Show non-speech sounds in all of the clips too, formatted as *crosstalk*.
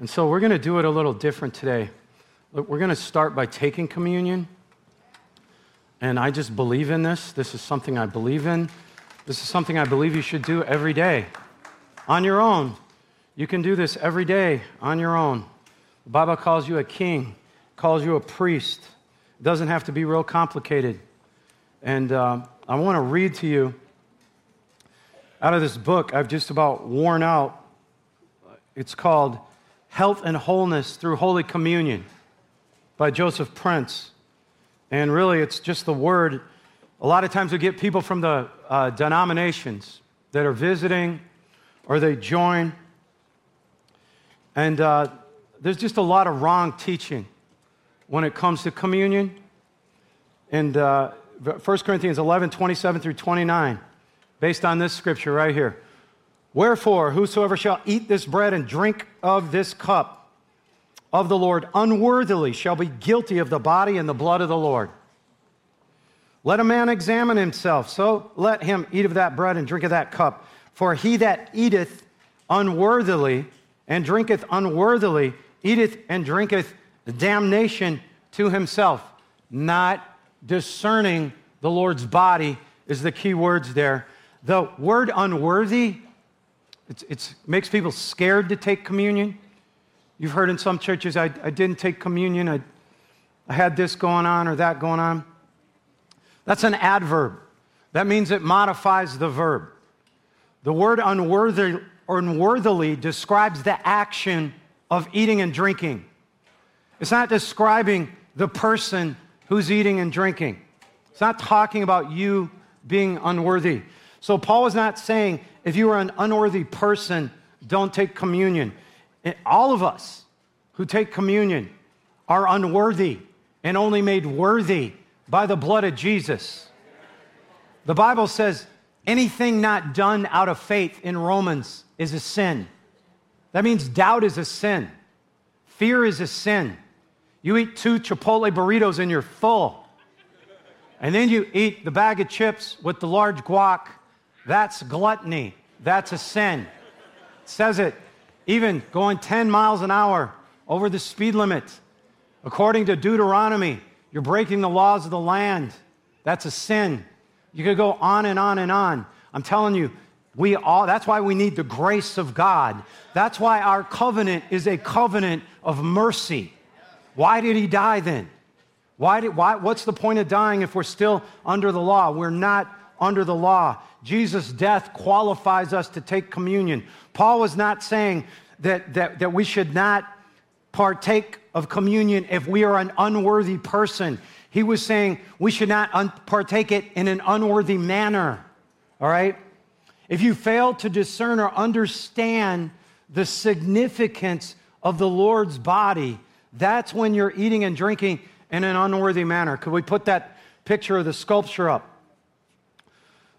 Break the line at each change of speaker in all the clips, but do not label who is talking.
And so we're going to do it a little different today. We're going to start by taking communion. And I just believe in this. This is something I believe in. This is something I believe you should do every day on your own. You can do this every day on your own. The Bible calls you a king, calls you a priest. It doesn't have to be real complicated. And uh, I want to read to you out of this book I've just about worn out. It's called Health and Wholeness Through Holy Communion by Joseph Prince. And really, it's just the word. A lot of times we get people from the uh, denominations that are visiting or they join. And uh, there's just a lot of wrong teaching when it comes to communion. And uh, 1 Corinthians 11, 27 through 29, based on this scripture right here. Wherefore, whosoever shall eat this bread and drink of this cup of the Lord unworthily shall be guilty of the body and the blood of the Lord. Let a man examine himself, so let him eat of that bread and drink of that cup. For he that eateth unworthily and drinketh unworthily eateth and drinketh damnation to himself, not discerning the Lord's body is the key words there. The word unworthy, it makes people scared to take communion. You've heard in some churches, I, I didn't take communion, I, I had this going on or that going on. That's an adverb. That means it modifies the verb. The word unworthy, or unworthily describes the action of eating and drinking. It's not describing the person who's eating and drinking. It's not talking about you being unworthy. So Paul is not saying if you are an unworthy person, don't take communion. Eh, all of us who take communion are unworthy and only made worthy by the blood of Jesus. The Bible says anything not done out of faith in Romans is a sin. That means doubt is a sin, fear is a sin. You eat two Chipotle burritos and you're full. And then you eat the bag of chips with the large guac. That's gluttony. That's a sin. It says it. Even going 10 miles an hour over the speed limit. According to Deuteronomy, you're breaking the laws of the land. That's a sin. You could go on and on and on. I'm telling you, we all, that's why we need the grace of God. That's why our covenant is a covenant of mercy. Why did he die then? Why did, why, what's the point of dying if we're still under the law? We're not under the law. Jesus' death qualifies us to take communion. Paul was not saying that, that, that we should not partake of communion if we are an unworthy person. He was saying we should not un- partake it in an unworthy manner. All right? If you fail to discern or understand the significance of the Lord's body, that's when you're eating and drinking in an unworthy manner. Could we put that picture of the sculpture up?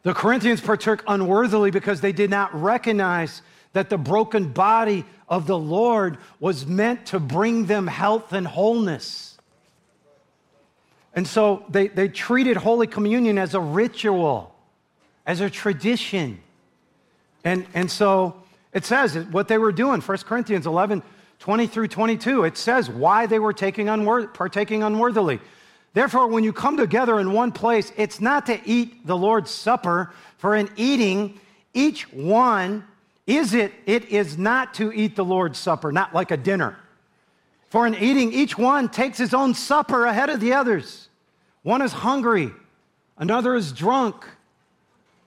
The Corinthians partook unworthily because they did not recognize that the broken body of the Lord was meant to bring them health and wholeness. And so they, they treated Holy Communion as a ritual, as a tradition. And, and so it says what they were doing, 1 Corinthians 11, 20 through 22, it says why they were taking unwor- partaking unworthily. Therefore, when you come together in one place, it's not to eat the Lord's Supper, for in eating, each one is it, it is not to eat the Lord's Supper, not like a dinner. For in eating, each one takes his own supper ahead of the others. One is hungry, another is drunk.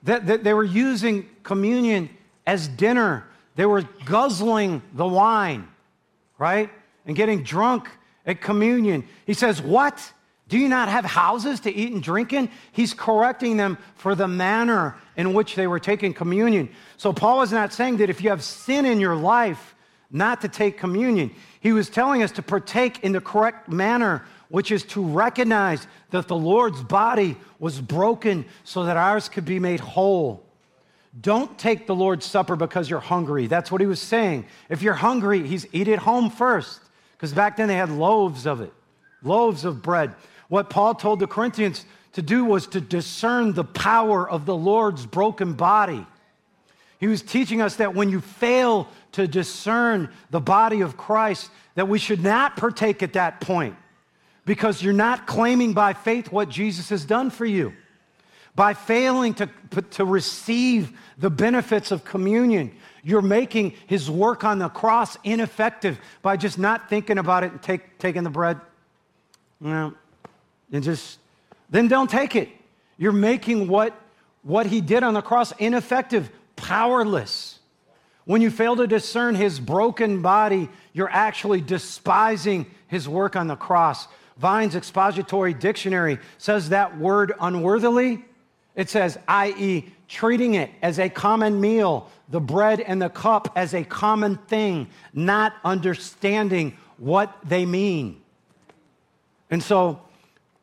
That, that they were using communion as dinner. They were guzzling the wine, right? And getting drunk at communion. He says, What? Do you not have houses to eat and drink in? He's correcting them for the manner in which they were taking communion. So Paul is not saying that if you have sin in your life, not to take communion. He was telling us to partake in the correct manner, which is to recognize that the Lord's body was broken so that ours could be made whole. Don't take the Lord's Supper because you're hungry. That's what he was saying. If you're hungry, he's eat it home first. Because back then they had loaves of it, loaves of bread. What Paul told the Corinthians to do was to discern the power of the Lord's broken body. He was teaching us that when you fail to discern the body of Christ, that we should not partake at that point because you're not claiming by faith what Jesus has done for you. By failing to, to receive the benefits of communion, you're making his work on the cross ineffective by just not thinking about it and take, taking the bread. You know, and just, then don't take it. You're making what, what he did on the cross ineffective, powerless. When you fail to discern his broken body, you're actually despising his work on the cross. Vine's expository dictionary says that word unworthily it says, i.e., treating it as a common meal, the bread and the cup as a common thing, not understanding what they mean. And so,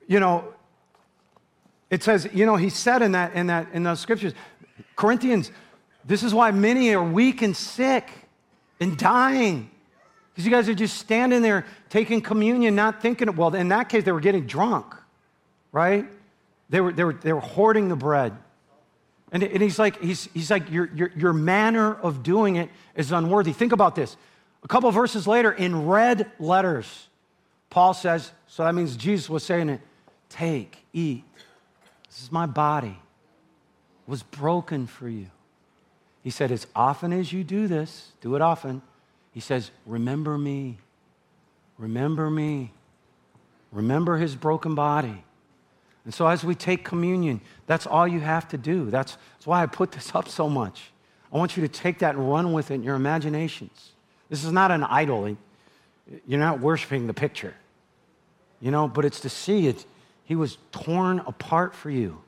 you know, it says, you know, he said in that in that in those scriptures, Corinthians, this is why many are weak and sick and dying. Because you guys are just standing there taking communion, not thinking, it. well, in that case, they were getting drunk, right? They were, they were, they were hoarding the bread. And, and he's like, he's, he's like your, your, your manner of doing it is unworthy. Think about this. A couple verses later, in red letters, Paul says, so that means Jesus was saying it, take, eat. This is my body. It was broken for you. He said, as often as you do this, do it often. He says, remember me. Remember me. Remember his broken body. And so as we take communion, that's all you have to do. That's, that's why I put this up so much. I want you to take that and run with it in your imaginations. This is not an idol. You're not worshiping the picture, you know, but it's to see it. He was torn apart for you.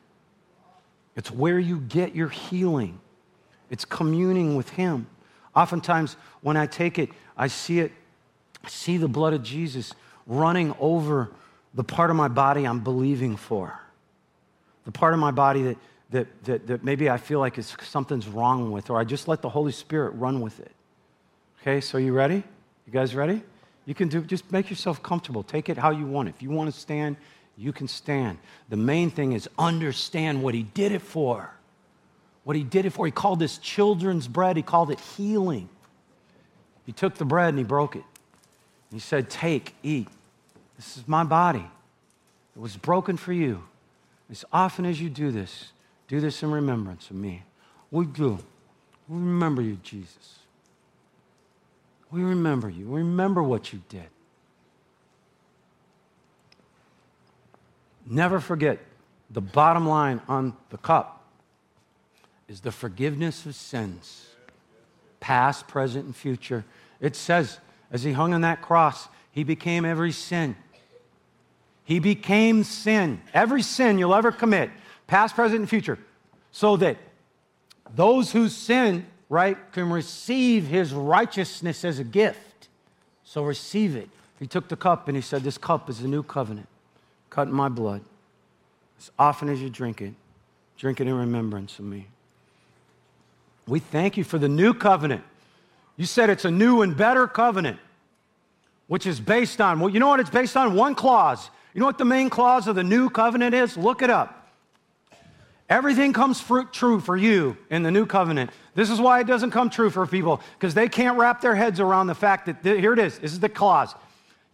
It's where you get your healing, it's communing with Him. Oftentimes, when I take it, I see it, I see the blood of Jesus running over the part of my body I'm believing for, the part of my body that, that, that, that maybe I feel like is, something's wrong with, or I just let the Holy Spirit run with it. Okay, so you ready? You guys ready? You can do, just make yourself comfortable. Take it how you want. If you want to stand, you can stand. The main thing is understand what he did it for. What he did it for. He called this children's bread, he called it healing. He took the bread and he broke it. He said, Take, eat. This is my body. It was broken for you. As often as you do this, do this in remembrance of me. We do. We remember you, Jesus. We remember you. We remember what you did. Never forget the bottom line on the cup is the forgiveness of sins, past, present, and future. It says, as he hung on that cross, he became every sin. He became sin, every sin you'll ever commit, past, present, and future, so that those who sin, right, can receive his righteousness as a gift. So receive it. He took the cup and he said, This cup is the new covenant, cut my blood. As often as you drink it, drink it in remembrance of me. We thank you for the new covenant. You said it's a new and better covenant, which is based on, well, you know what it's based on? One clause you know what the main clause of the new covenant is? Look it up. Everything comes fruit, true for you in the new covenant. This is why it doesn't come true for people, because they can't wrap their heads around the fact that, here it is, this is the clause.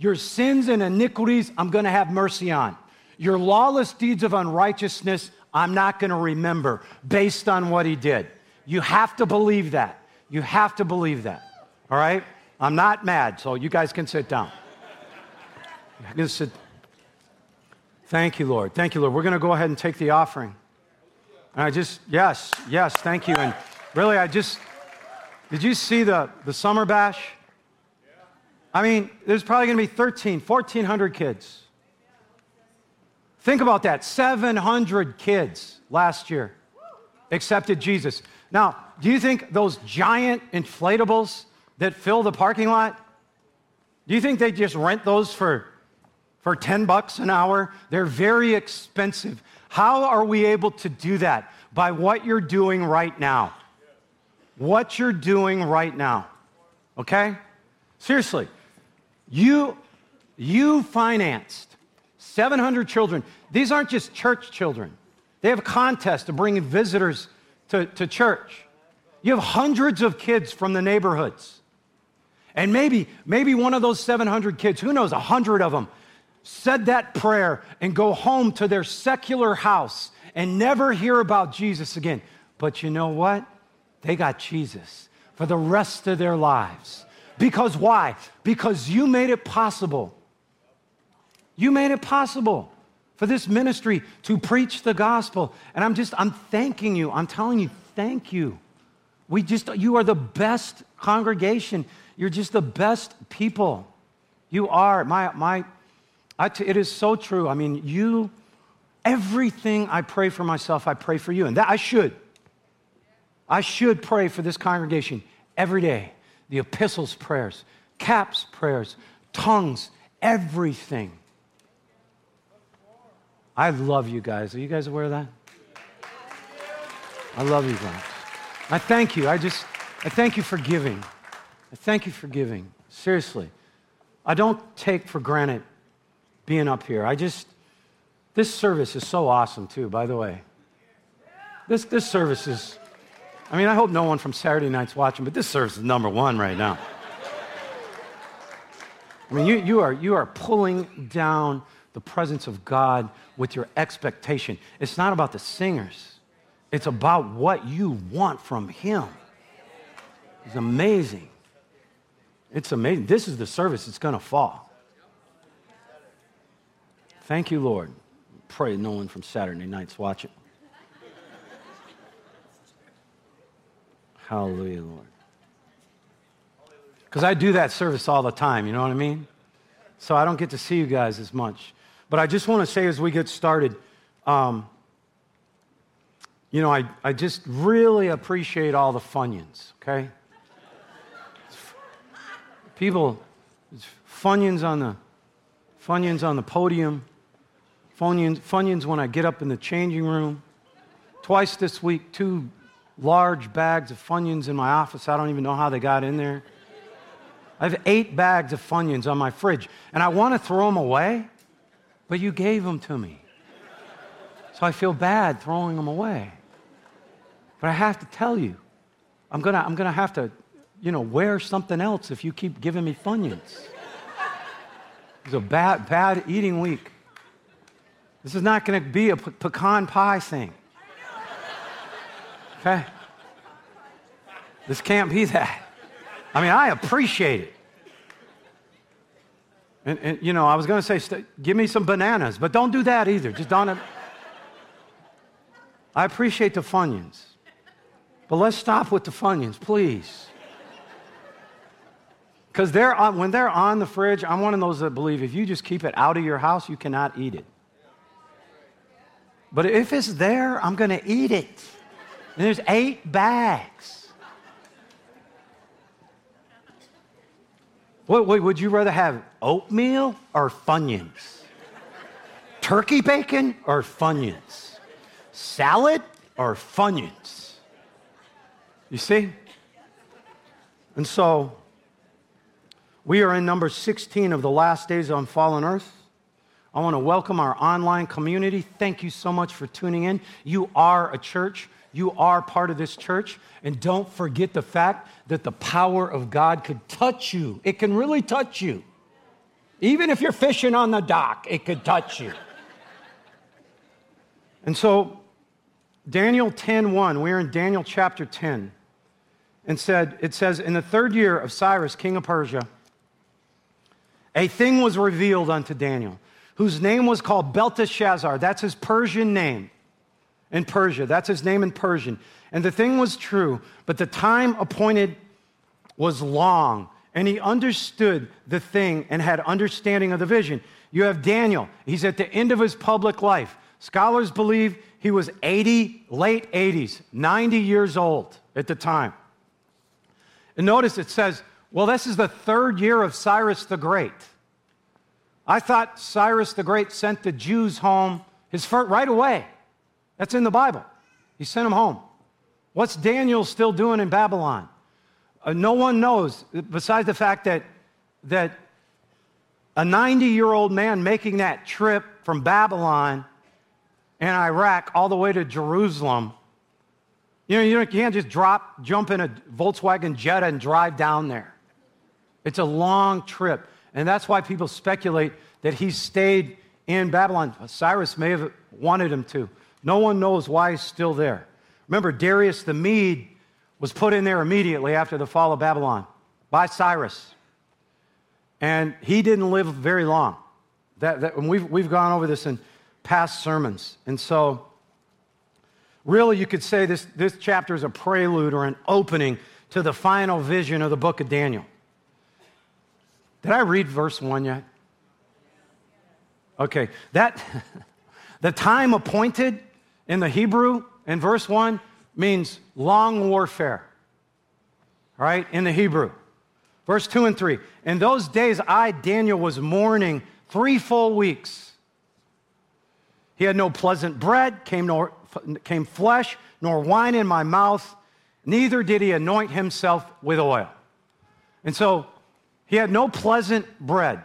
Your sins and iniquities, I'm going to have mercy on. Your lawless deeds of unrighteousness, I'm not going to remember based on what he did. You have to believe that. You have to believe that. All right? I'm not mad, so you guys can sit down. Going to sit. Thank you, Lord. Thank you, Lord. We're going to go ahead and take the offering. And I just, yes, yes, thank you. And really, I just, did you see the, the summer bash? I mean, there's probably going to be 13, 1,400 kids. Think about that 700 kids last year accepted Jesus. Now, do you think those giant inflatables that fill the parking lot, do you think they just rent those for for 10 bucks an hour. They're very expensive. How are we able to do that? By what you're doing right now. What you're doing right now. Okay? Seriously. You you financed 700 children. These aren't just church children. They have a contest to bring visitors to, to church. You have hundreds of kids from the neighborhoods. And maybe, maybe one of those 700 kids, who knows, 100 of them, said that prayer and go home to their secular house and never hear about Jesus again. But you know what? They got Jesus for the rest of their lives. Because why? Because you made it possible. You made it possible for this ministry to preach the gospel. And I'm just, I'm thanking you. I'm telling you, thank you. We just, you are the best congregation. You're just the best people. You are. My, my, it is so true. I mean, you, everything I pray for myself, I pray for you. And that I should. I should pray for this congregation every day. The epistles prayers, caps prayers, tongues, everything. I love you guys. Are you guys aware of that? I love you guys. I thank you. I just, I thank you for giving. I thank you for giving. Seriously. I don't take for granted being up here. I just, this service is so awesome, too, by the way. This, this service is, I mean, I hope no one from Saturday night's watching, but this service is number one right now. I mean, you, you, are, you are pulling down the presence of God with your expectation. It's not about the singers, it's about what you want from Him. It's amazing. It's amazing. This is the service that's going to fall. Thank you, Lord. Pray no one from Saturday nights watch Hallelujah, Lord. Because I do that service all the time, you know what I mean? So I don't get to see you guys as much. But I just want to say as we get started, um, you know, I, I just really appreciate all the Funyuns, okay? People, Funyuns on the, Funyuns on the podium, Funyuns, Funyuns when I get up in the changing room. Twice this week, two large bags of Funyuns in my office. I don't even know how they got in there. I have eight bags of Funyuns on my fridge, and I want to throw them away, but you gave them to me. So I feel bad throwing them away. But I have to tell you, I'm going to I'm going to have to, you know, wear something else if you keep giving me Funyuns. It's a bad, bad eating week. This is not going to be a pecan pie thing. Okay? This can't be that. I mean, I appreciate it. And, and you know, I was going to say, st- give me some bananas, but don't do that either. Just don't. I appreciate the Funyuns. But let's stop with the Funyuns, please. Because they're on, when they're on the fridge, I'm one of those that believe if you just keep it out of your house, you cannot eat it. But if it's there, I'm going to eat it. There's eight bags. Would you rather have oatmeal or Funyuns? Turkey bacon or Funyuns? Salad or Funyuns? You see? And so, we are in number 16 of the last days on fallen earth. I want to welcome our online community. Thank you so much for tuning in. You are a church. You are part of this church. And don't forget the fact that the power of God could touch you. It can really touch you. Even if you're fishing on the dock, it could touch you. And so, Daniel 10:1, we're in Daniel chapter 10, and said, it says, in the third year of Cyrus, king of Persia, a thing was revealed unto Daniel whose name was called Belteshazzar. That's his Persian name in Persia. That's his name in Persian. And the thing was true, but the time appointed was long, and he understood the thing and had understanding of the vision. You have Daniel. He's at the end of his public life. Scholars believe he was 80, late 80s, 90 years old at the time. And notice it says, well, this is the third year of Cyrus the Great. I thought Cyrus the Great sent the Jews home his first, right away. That's in the Bible. He sent them home. What's Daniel still doing in Babylon? Uh, no one knows, besides the fact that, that a 90 year old man making that trip from Babylon and Iraq all the way to Jerusalem You know, you can't just drop, jump in a Volkswagen Jetta and drive down there. It's a long trip. And that's why people speculate that he stayed in Babylon. Cyrus may have wanted him to. No one knows why he's still there. Remember, Darius the Mede was put in there immediately after the fall of Babylon by Cyrus. And he didn't live very long. That, that, we've, we've gone over this in past sermons. And so, really, you could say this, this chapter is a prelude or an opening to the final vision of the book of Daniel. Did I read verse 1 yet? Okay, that *laughs* the time appointed in the Hebrew in verse 1 means long warfare. Right? In the Hebrew. Verse 2 and 3. In those days, I, Daniel, was mourning three full weeks. He had no pleasant bread, came, nor, came flesh, nor wine in my mouth, neither did he anoint himself with oil. And so he had no pleasant bread.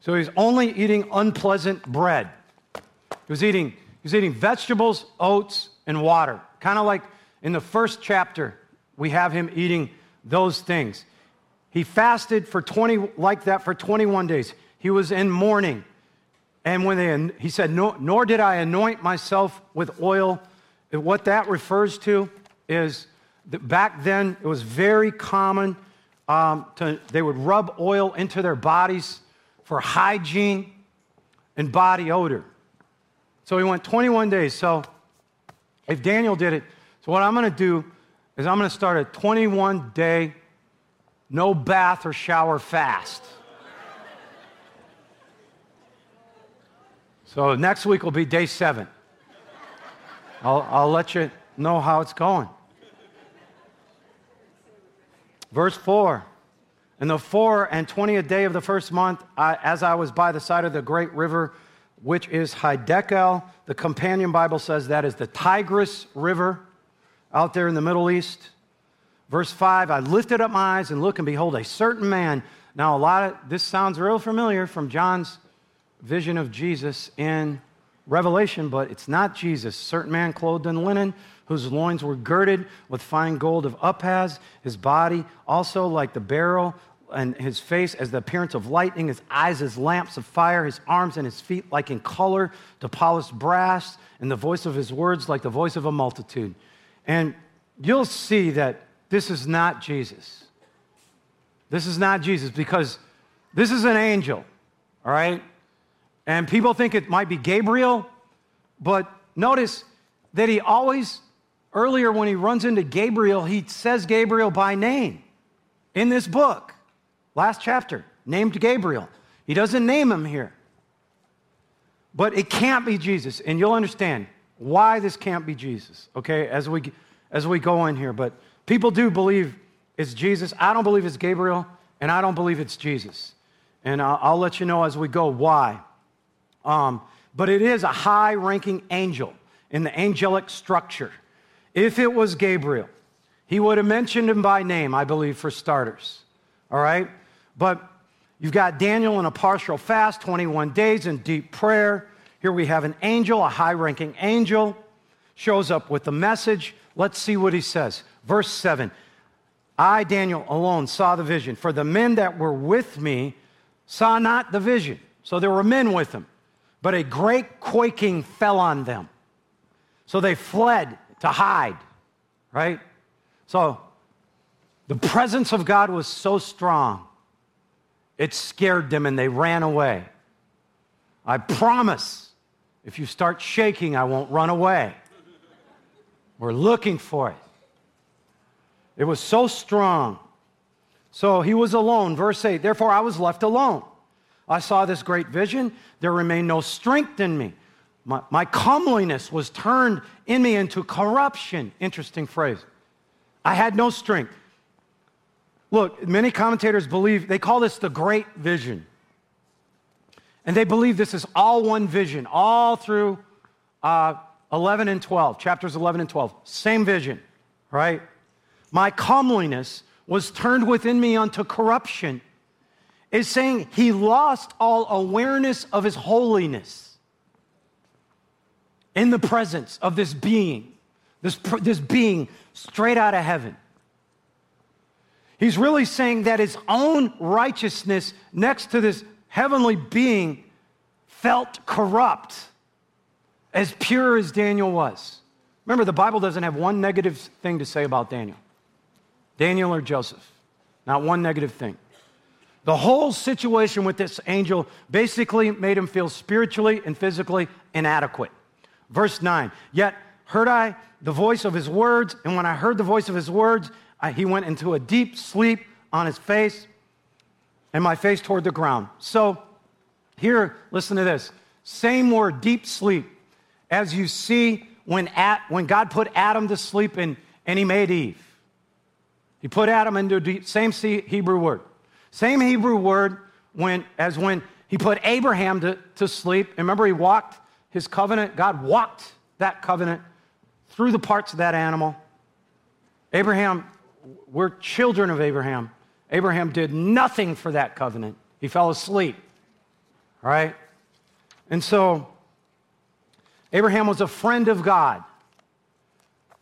So he's only eating unpleasant bread. He was eating, he was eating vegetables, oats, and water. Kind of like in the first chapter, we have him eating those things. He fasted for 20, like that for 21 days. He was in mourning. And when they, he said, Nor did I anoint myself with oil. What that refers to is that back then it was very common um, to, they would rub oil into their bodies for hygiene and body odor. So he went 21 days. So if Daniel did it, so what I'm going to do is I'm going to start a 21 day no bath or shower fast. So next week will be day seven. I'll, I'll let you know how it's going. Verse 4 In the four and twentieth day of the first month, I, as I was by the side of the great river, which is Hiddekel, the companion Bible says that is the Tigris River out there in the Middle East. Verse 5 I lifted up my eyes and looked, and behold, a certain man. Now, a lot of this sounds real familiar from John's vision of Jesus in Revelation, but it's not Jesus. Certain man clothed in linen, whose loins were girded with fine gold of Uphaz, his body also like the beryl, and his face as the appearance of lightning, his eyes as lamps of fire, his arms and his feet like in color to polished brass, and the voice of his words like the voice of a multitude. And you'll see that this is not Jesus. This is not Jesus because this is an angel, all right? And people think it might be Gabriel, but notice that he always, earlier when he runs into Gabriel, he says Gabriel by name in this book. Last chapter, named Gabriel. He doesn't name him here. But it can't be Jesus. And you'll understand why this can't be Jesus, okay, as we, as we go in here. But people do believe it's Jesus. I don't believe it's Gabriel, and I don't believe it's Jesus. And I'll, I'll let you know as we go why. Um, but it is a high ranking angel in the angelic structure. If it was Gabriel, he would have mentioned him by name, I believe, for starters. All right? But you've got Daniel in a partial fast, 21 days in deep prayer. Here we have an angel, a high ranking angel, shows up with the message. Let's see what he says. Verse 7 I, Daniel, alone saw the vision, for the men that were with me saw not the vision. So there were men with him but a great quaking fell on them. So they fled to hide, right? So the presence of God was so strong, it scared them and they ran away. I promise, if you start shaking, I won't run away. We're looking for it. It was so strong. So he was alone. Verse 8, therefore I was left alone. I saw this great vision. There remained no strength in me. My, my comeliness was turned in me into corruption. Interesting phrase. I had no strength. Look, many commentators believe, they call this the great vision. And they believe this is all one vision, all through uh, 11 and 12, chapters 11 and 12. Same vision, right? My comeliness was turned within me unto corruption is saying he lost all awareness of his holiness in the presence of this being, this, this being straight out of heaven. He's really saying that his own righteousness next to this heavenly being felt corrupt, as pure as Daniel was. Remember, the Bible doesn't have one negative thing to say about Daniel. Daniel or Joseph. Not one negative thing. The whole situation with this angel basically made him feel spiritually and physically inadequate. Verse 9, yet heard I the voice of his words, and when I heard the voice of his words, I, he went into a deep sleep on his face, and my face toward the ground. So, here, listen to this. Same word, deep sleep, as you see when, at, when God put Adam to sleep and, and he made Eve. He put Adam into deep, same Hebrew word. Same Hebrew word when, as when he put Abraham to, to sleep. Remember, he walked his covenant. God walked that covenant through the parts of that animal. Abraham, we're children of Abraham. Abraham did nothing for that covenant, he fell asleep. Right? And so, Abraham was a friend of God.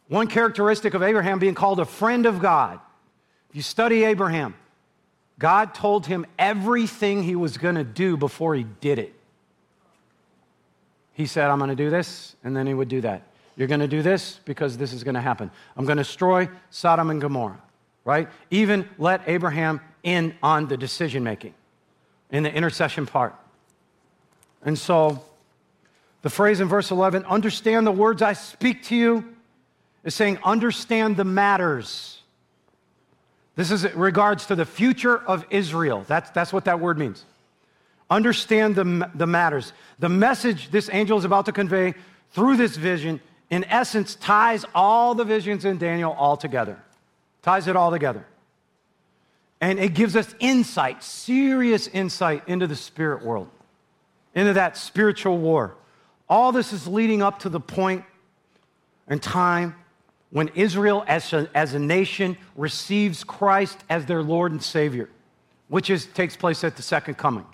One characteristic of Abraham being called a friend of God. If you study Abraham, God told him everything he was going to do before he did it. He said, I'm going to do this, and then he would do that. You're going to do this because this is going to happen. I'm going to destroy Sodom and Gomorrah, right? Even let Abraham in on the decision making in the intercession part. And so, the phrase in verse 11, understand the words I speak to you, is saying, understand the matters. This is regards to the future of Israel. That's, that's what that word means. Understand the, the matters. The message this angel is about to convey through this vision, in essence, ties all the visions in Daniel all together. Ties it all together. And it gives us insight, serious insight into the spirit world, into that spiritual war. All this is leading up to the point and time when Israel, as a, as a nation, receives Christ as their Lord and Savior, which is, takes place at the second coming.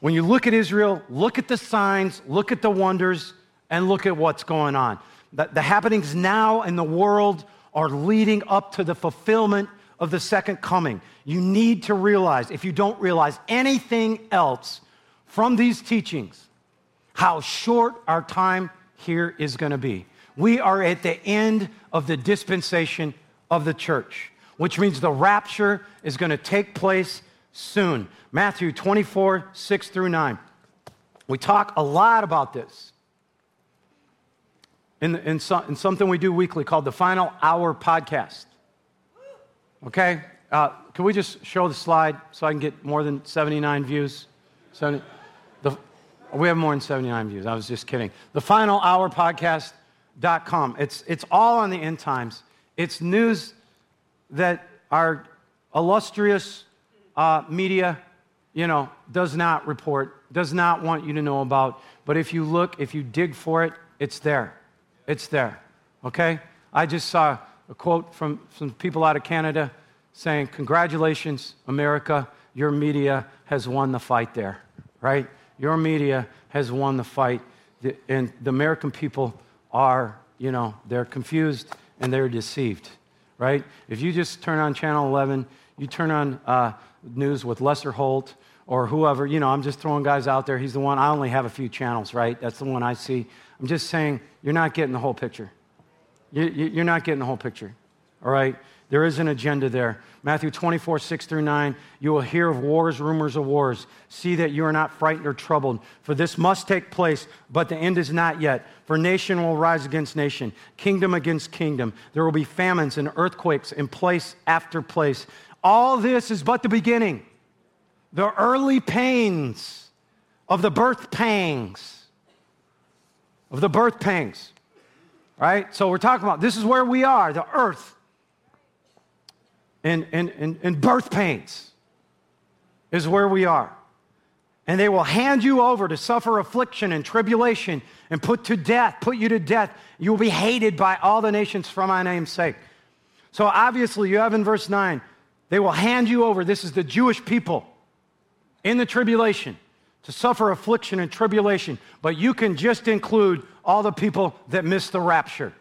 When you look at Israel, look at the signs, look at the wonders, and look at what's going on. The, the happenings now in the world are leading up to the fulfillment of the second coming. You need to realize, if you don't realize anything else from these teachings, how short our time here is going to be. We are at the end of the dispensation of the church, which means the rapture is going to take place soon. Matthew 24, 6 through 9. We talk a lot about this in, in, so, in something we do weekly called the Final Hour Podcast. Okay? Uh, can we just show the slide so I can get more than 79 views? 70, the, we have more than 79 views. I was just kidding. The Final Hour Podcast com. It's, it's all on the end times. It's news that our illustrious uh, media, you know, does not report, does not want you to know about. But if you look, if you dig for it, it's there. It's there. Okay? I just saw a quote from some people out of Canada saying, Congratulations, America, your media has won the fight there, right? Your media has won the fight. And the American people are, you know, they're confused and they're deceived, right? If you just turn on channel 11, you turn on uh, news with Lester Holt or whoever, you know, I'm just throwing guys out there. He's the one, I only have a few channels, right? That's the one I see. I'm just saying, you're not getting the whole picture. You, are not getting the whole picture, all right? There is an agenda there. Matthew 24, 6 through 9. You will hear of wars, rumors of wars. See that you are not frightened or troubled, for this must take place, but the end is not yet. For nation will rise against nation, kingdom against kingdom. There will be famines and earthquakes in place after place. All this is but the beginning, the early pains of the birth pangs. Of the birth pangs. Right? So we're talking about this is where we are, the earth and, and, and, and birth pains is where we are. And they will hand you over to suffer affliction and tribulation and put to death, put you to death. You will be hated by all the nations for my name's sake. So obviously, you have in verse 9, they will hand you over. This is the Jewish people in the tribulation to suffer affliction and tribulation. But you can just include all the people that miss the rapture.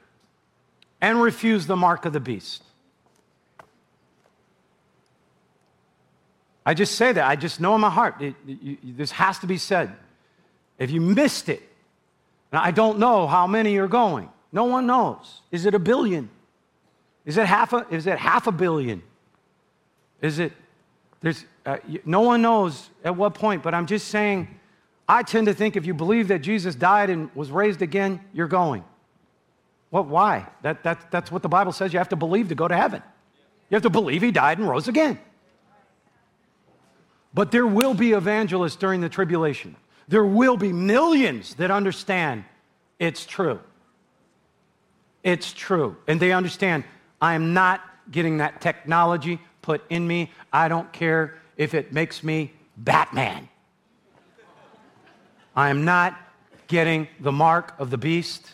and refuse the mark of the beast. I just say that. I just know in my heart. It, it, this has to be said. If you missed it, now I don't know how many are going. No one knows. Is it a billion? Is it half a, is it half a billion? Is it, there's, uh, no one knows at what point, but I'm just saying, I tend to think if you believe that Jesus died and was raised again, you're going. What, why? That, that, that's what the Bible says you have to believe to go to heaven. You have to believe he died and rose again. But there will be evangelists during the tribulation. There will be millions that understand it's true. It's true. And they understand I am not getting that technology put in me. I don't care if it makes me Batman. I am not getting the mark of the beast.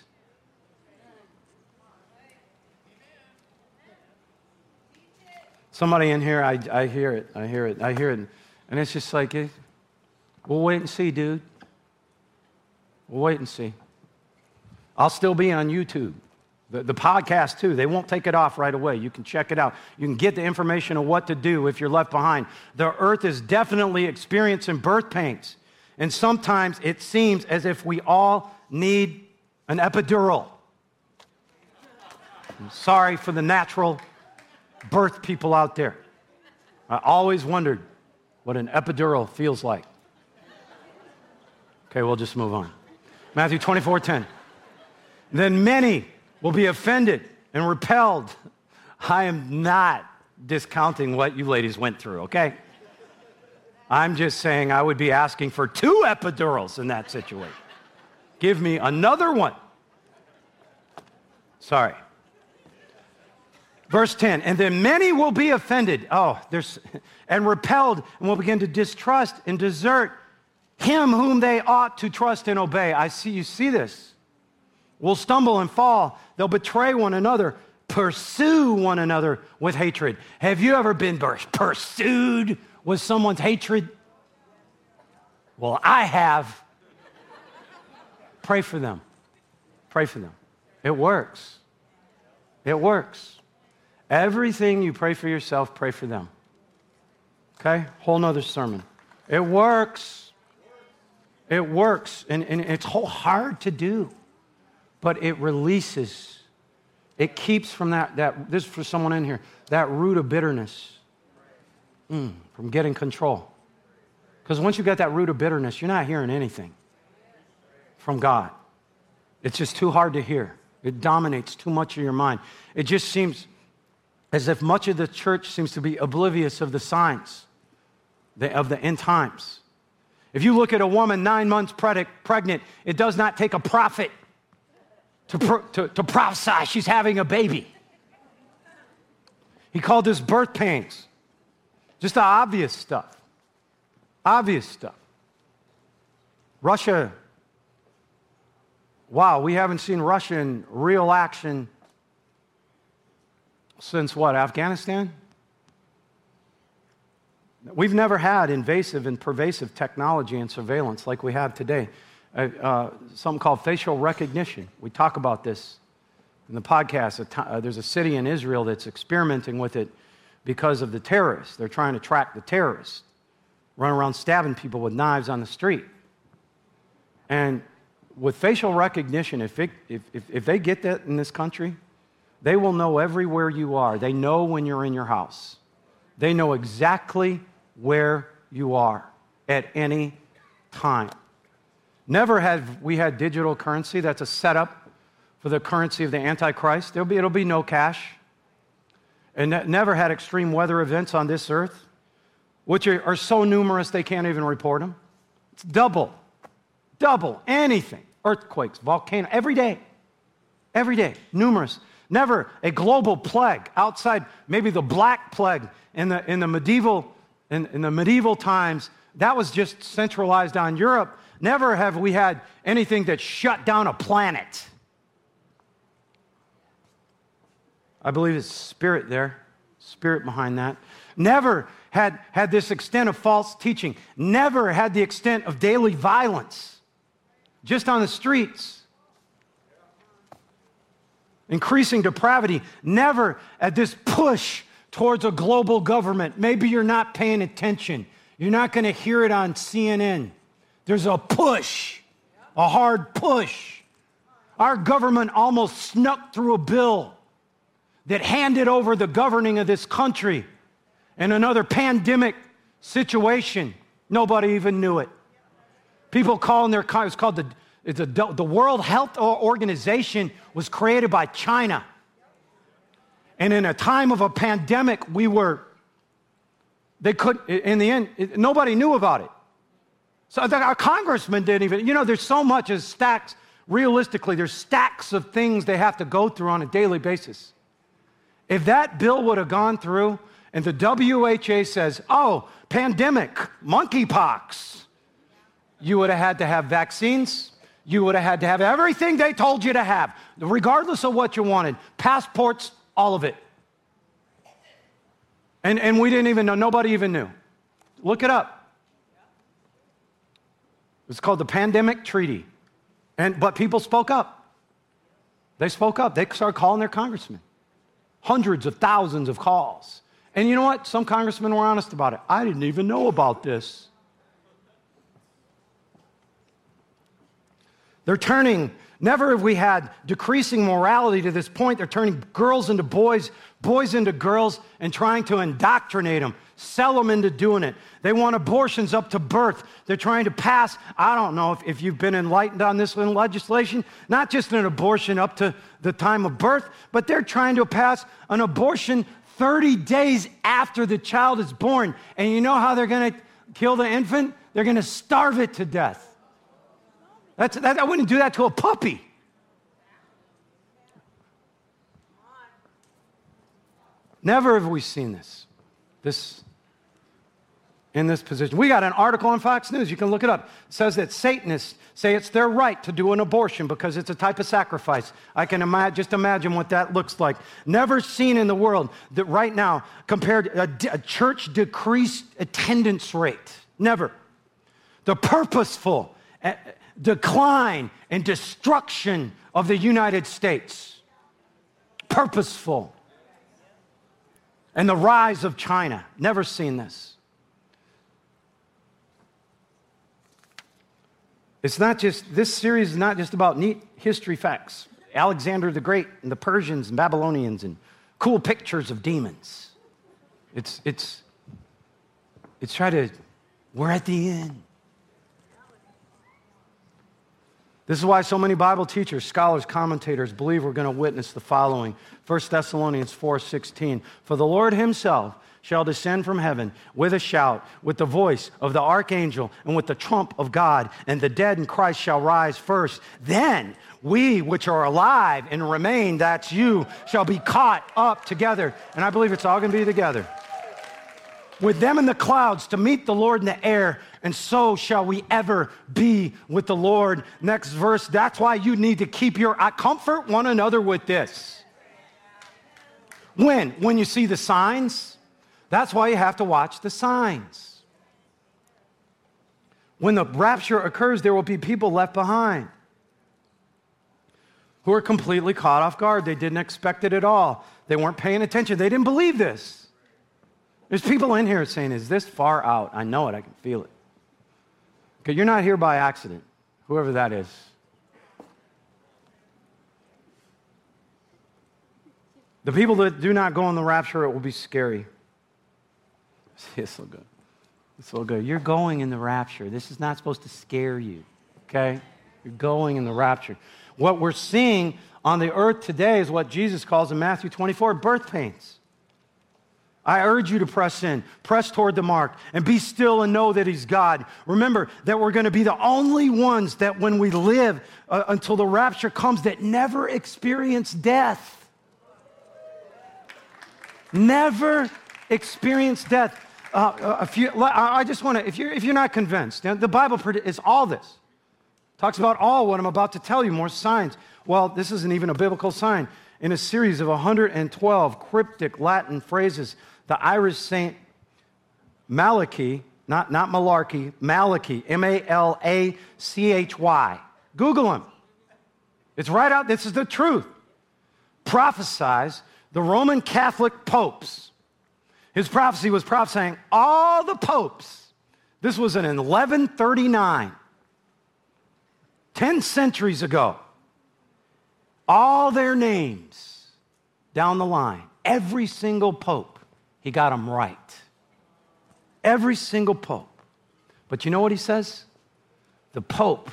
Somebody in here, I, I hear it, I hear it, I hear it. And it's just like, eh, we'll wait and see, dude. We'll wait and see. I'll still be on YouTube. The, the, podcast, too, they won't take it off right away. You can check it out. You can get the information of what to do if you're left behind. The earth is definitely experiencing birth pains. And sometimes it seems as if we all need an epidural. I'm sorry for the natural birth people out there. I always wondered what an epidural feels like. Okay, we'll just move on. Matthew 24 10. Then many will be offended and repelled. I am not discounting what you ladies went through, okay? I'm just saying I would be asking for two epidurals in that situation. Give me another one. Sorry. Verse 10, and then many will be offended. Oh, there's, and repelled, and will begin to distrust and desert him whom they ought to trust and obey. I see you see this. Will stumble and fall. They'll betray one another, pursue one another with hatred. Have you ever been pursued with someone's hatred? Well, I have. Pray for them. Pray for them. It works. It works. Everything you pray for yourself, pray for them. Okay? Whole nother sermon. It works. It works. And, and it's whole hard to do, but it releases. It keeps from that, that this is for someone in here, that root of bitterness mm, from getting control. Because once you got that root of bitterness, you're not hearing anything from God. It's just too hard to hear. It dominates too much of your mind. It just seems as if much of the church seems to be oblivious of the signs of the end times. If you look at a woman nine months pregnant, it does not take a prophet to, pro- to, to prophesy she's having a baby. He called this birth pains. Just the obvious stuff. Obvious stuff. Russia, wow, we haven't seen Russia in real action since what, Afghanistan? We've never had invasive and pervasive technology and surveillance like we have today. Uh, something called facial recognition. We talk about this in the podcast. Uh, there's a city in Israel that's experimenting with it because of the terrorists. They're trying to track the terrorists, run around stabbing people with knives on the street. And with facial recognition, if, it, if, if, if they get that in this country, they will know everywhere you are. They know when you're in your house. They know exactly where you are at any time. Never have we had digital currency. That's a setup for the currency of the Antichrist. There'll be, it'll be no cash. And never had extreme weather events on this earth, which are, are so numerous they can't even report them. It's double, double anything. Earthquakes, volcano, every day. Every day, numerous. Never a global plague outside maybe the black plague in the, in the medieval in, in the medieval times. That was just centralized on Europe. Never have we had anything that shut down a planet. I believe it's spirit there, spirit behind that. Never had, had this extent of false teaching. Never had the extent of daily violence just on the streets. increasing depravity, never at this push towards a global government. Maybe you're not paying attention. You're not going to hear it on CNN. There's a push, a hard push. Our government almost snuck through a bill that handed over the governing of this country in another pandemic situation. Nobody even knew it. People calling their, it's called the, a, the World Health Organization was created by China. And in a time of a pandemic, we were, they could, in the end, nobody knew about it. So our congressman didn't even, you know, there's so much as stacks, realistically, there's stacks of things they have to go through on a daily basis. If that bill would have gone through and the WHO says, oh, pandemic, monkeypox, you would have had to have vaccines. You would have had to have everything they told you to have, regardless of what you wanted passports, all of it. And, and we didn't even know, nobody even knew. Look it up. It's called the Pandemic Treaty. And, but people spoke up. They spoke up. They started calling their congressmen. Hundreds of thousands of calls. And you know what? Some congressmen were honest about it. I didn't even know about this. They're turning, never have we had decreasing morality to this point. They're turning girls into boys, boys into girls, and trying to indoctrinate them, sell them into doing it. They want abortions up to birth. They're trying to pass, I don't know if, if you've been enlightened on this legislation, not just an abortion up to the time of birth, but they're trying to pass an abortion 30 days after the child is born. And you know how they're going to kill the infant? They're going to starve it to death. That's, that, I wouldn't do that to a puppy. Never have we seen this. This in this position. We got an article on Fox News, you can look it up. It says that Satanists say it's their right to do an abortion because it's a type of sacrifice. I can ima- just imagine what that looks like. Never seen in the world that right now compared a, a church decreased attendance rate. Never. The purposeful eh, decline and destruction of the United States. Purposeful. And the rise of China. Never seen this. It's not just, this series is not just about neat history facts. Alexander the Great and the Persians and Babylonians and cool pictures of demons. It's, it's, it's try to, we're at the end. This is why so many Bible teachers, scholars, commentators believe we're going to witness the following. 1 Thessalonians 4:16. For the Lord himself shall descend from heaven with a shout, with the voice of the archangel, and with the trump of God, and the dead in Christ shall rise first. Then we which are alive and remain, that's you, shall be caught up together. And I believe it's all going to be together with them in the clouds to meet the Lord in the air, and so shall we ever be with the Lord. Next verse, that's why you need to keep your uh, comfort one another with this. When? When you see the signs. That's why you have to watch the signs. When the rapture occurs, there will be people left behind who are completely caught off guard. They didn't expect it at all. They weren't paying attention. They didn't believe this. There's people in here saying, Is this far out? I know it, I can feel it. Okay, you're not here by accident, whoever that is. The people that do not go in the rapture, it will be scary. See, *laughs* it's so good. It's so good. You're going in the rapture. This is not supposed to scare you, okay? You're going in the rapture. What we're seeing on the earth today is what Jesus calls in Matthew 24 birth pains. I urge you to press in, press toward the mark, and be still and know that He's God. Remember that we're going to be the only ones that when we live uh, until the rapture comes that never experience death. Never experience death. Uh, uh you, I just want to, if you're, if you're not convinced, the Bible is all this. Talks about all what I'm about to tell you, more signs. Well, this isn't even a biblical sign. In a series of 112 cryptic Latin phrases the Irish saint Malachy, not, not Malarkey, Malachy, M A L A C H Y. Google him. It's right out, this is the truth. prophesies the Roman Catholic popes. His prophecy was prophesying all the popes. This was in 1139, 10 centuries ago. All their names down the line, every single pope, he got them right. Every single pope. But you know what he says? The pope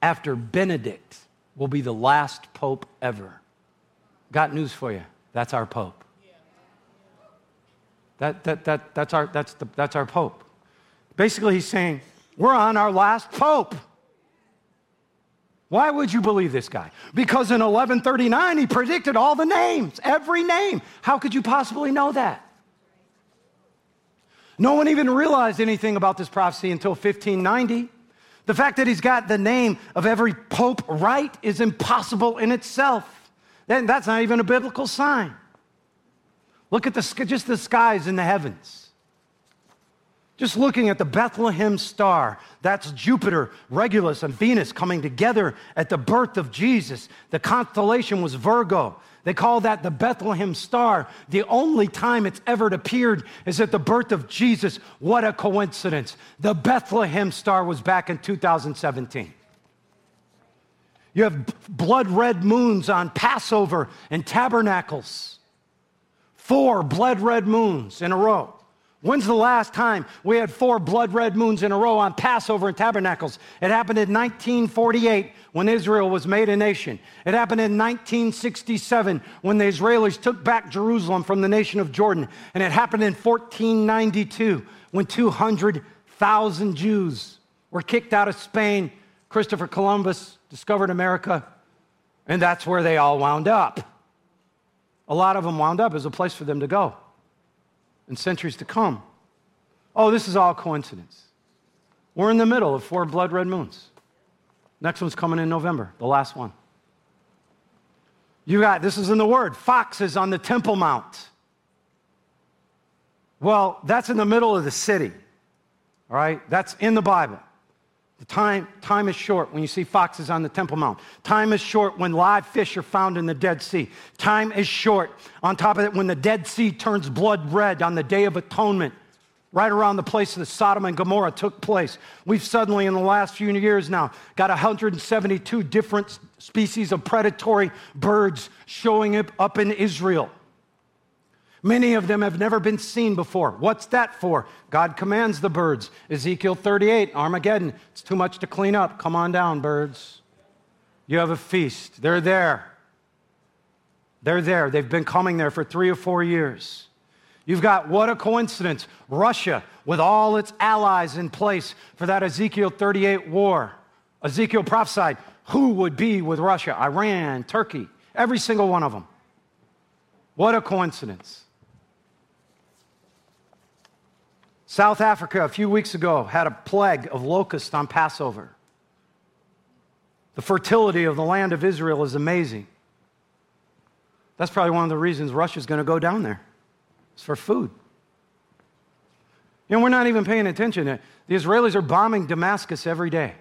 after Benedict will be the last pope ever. Got news for you. That's our pope. That, that, that, that's, our, that's, the, that's our pope. Basically, he's saying, we're on our last pope. Why would you believe this guy? Because in 1139, he predicted all the names, every name. How could you possibly know that? No one even realized anything about this prophecy until 1590. The fact that he's got the name of every pope right is impossible in itself. And That's not even a biblical sign. Look at the, just the skies in the heavens. Just looking at the Bethlehem star, that's Jupiter, Regulus, and Venus coming together at the birth of Jesus. The constellation was Virgo. They call that the Bethlehem star. The only time it's ever appeared is at the birth of Jesus. What a coincidence. The Bethlehem star was back in 2017. You have blood red moons on Passover and tabernacles. Four blood red moons in a row. When's the last time we had four blood red moons in a row on Passover and Tabernacles? It happened in 1948 when Israel was made a nation. It happened in 1967 when the Israelis took back Jerusalem from the nation of Jordan. And it happened in 1492 when 200,000 Jews were kicked out of Spain. Christopher Columbus discovered America, and that's where they all wound up. A lot of them wound up as a place for them to go and centuries to come. Oh, this is all coincidence. We're in the middle of four blood red moons. Next one's coming in November, the last one. You got, this is in the word, foxes on the Temple Mount. Well, that's in the middle of the city, all right? That's in the Bible. The time, time is short when you see foxes on the Temple Mount. Time is short when live fish are found in the Dead Sea. Time is short, on top of it, when the Dead Sea turns blood red on the Day of Atonement, right around the place that Sodom and Gomorrah took place. We've suddenly, in the last few years now, got 172 different species of predatory birds showing up in Israel. Many of them have never been seen before. What's that for? God commands the birds. Ezekiel 38, Armageddon. It's too much to clean up. Come on down, birds. You have a feast. They're there. They're there. They've been coming there for three or four years. You've got, what a coincidence, Russia with all its allies in place for that Ezekiel 38 war. Ezekiel prophesied who would be with Russia? Iran, Turkey, every single one of them. What a coincidence. South Africa, a few weeks ago, had a plague of locusts on Passover. The fertility of the land of Israel is amazing. That's probably one of the reasons Russia's going to go down there. It's for food. Know, we're not even paying attention. The Israelis are bombing Damascus every day.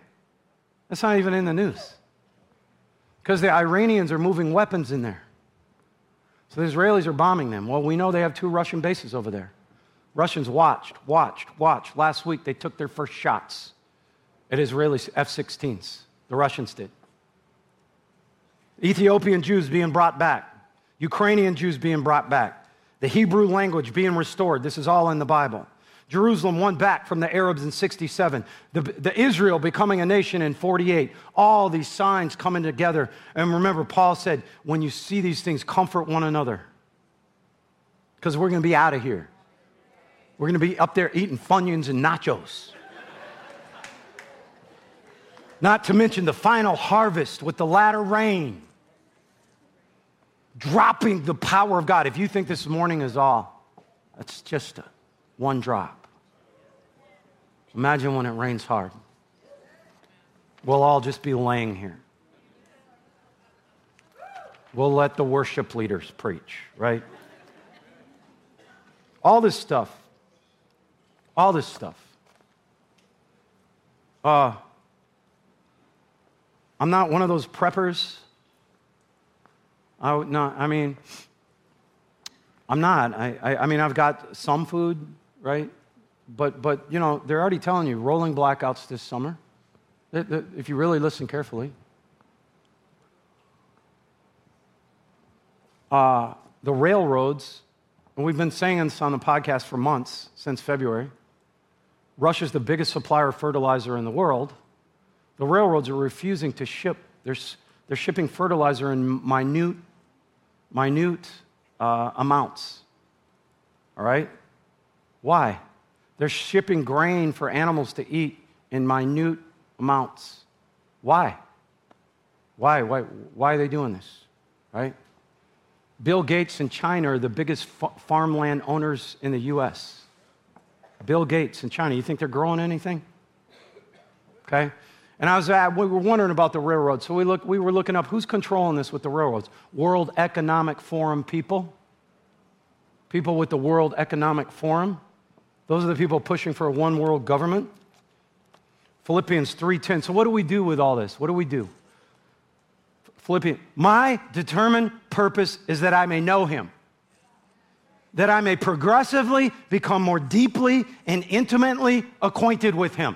That's not even in the news. Because the Iranians are moving weapons in there. So the Israelis are bombing them. Well, we know they have two Russian bases over there. Russians watched, watched, watched. Last week, they took their first shots at Israeli F 16s. The Russians did. Ethiopian Jews being brought back, Ukrainian Jews being brought back, the Hebrew language being restored. This is all in the Bible. Jerusalem won back from the Arabs in 67, the, the, Israel becoming a nation in 48, all these signs coming together. And remember, Paul said, when you see these things, comfort one another. Because we're going to be out of here. We're going to be up there eating Funyuns and nachos. Not to mention the final harvest with the latter rain. Dropping the power of God. If you think this morning is all, that's just a, one drop. Imagine when it rains hard. We'll all just be laying here. We'll let the worship leaders preach, right? All this stuff all this stuff. Uh, I'm not one of those preppers I, I mean, I'm not. I, I, I mean, I've got some food, right? But, but, you know, they're already telling you rolling blackouts this summer, if you really listen carefully. Uh, the railroads, and we've been saying this on the podcast for months, since February. Russia's the biggest supplier of fertilizer in the world. The railroads are refusing to ship, they're, they're shipping fertilizer in minute, minute uh, amounts. All right? Why? They're shipping grain for animals to eat in minute amounts. Why? Why? Why, why are they doing this? Right? Bill Gates and China are the biggest farmland owners in the U.S. Bill Gates in China, you think they're growing anything? Okay? And I was uh, we were wondering about the railroads. So we, look, we were looking up who's controlling this with the railroads? World Economic Forum people. People with the World Economic Forum. Those are the people pushing for a one world government. Philippians 3:10. So what do we do with all this? What do we do? Philippians, my determined purpose is that I may know him. That I may progressively become more deeply and intimately acquainted with him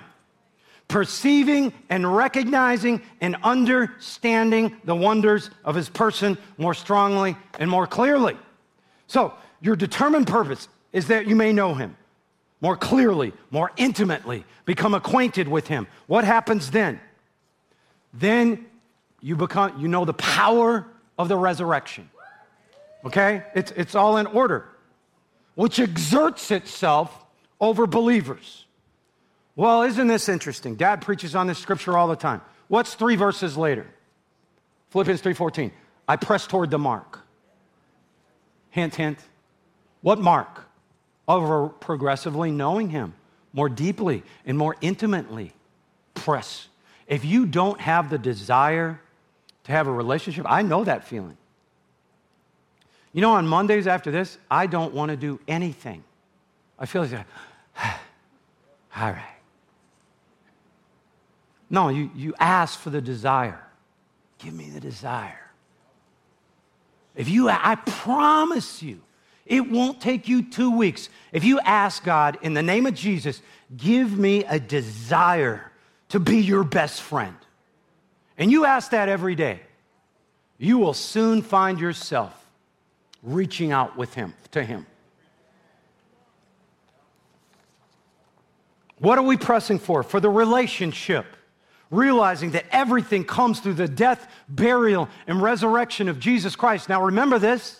perceiving and recognizing and understanding the wonders of his person more strongly and more clearly. So, your determined purpose is that you may know him more clearly, more intimately, become acquainted with him. What happens then? Then you become you know the power of the resurrection. Okay? It's it's all in order. Which exerts itself over believers. Well, isn't this interesting? Dad preaches on this scripture all the time. What's 3 verses later? Philippians 3:14. I press toward the mark. Hint hint. What mark? Of progressively knowing him more deeply and more intimately. Press. If you don't have the desire to have a relationship, I know that feeling. You know, on Mondays after this, I don't want to do anything. I feel like, *sighs* all right. No, you, you ask for the desire. Give me the desire. If you, I promise you, it won't take you two weeks. If you ask God in the name of Jesus, give me a desire to be your best friend, and you ask that every day, you will soon find yourself reaching out with him to him. What are we pressing for? For the relationship realizing that everything comes through the death, burial, and resurrection of Jesus Christ. Now, remember this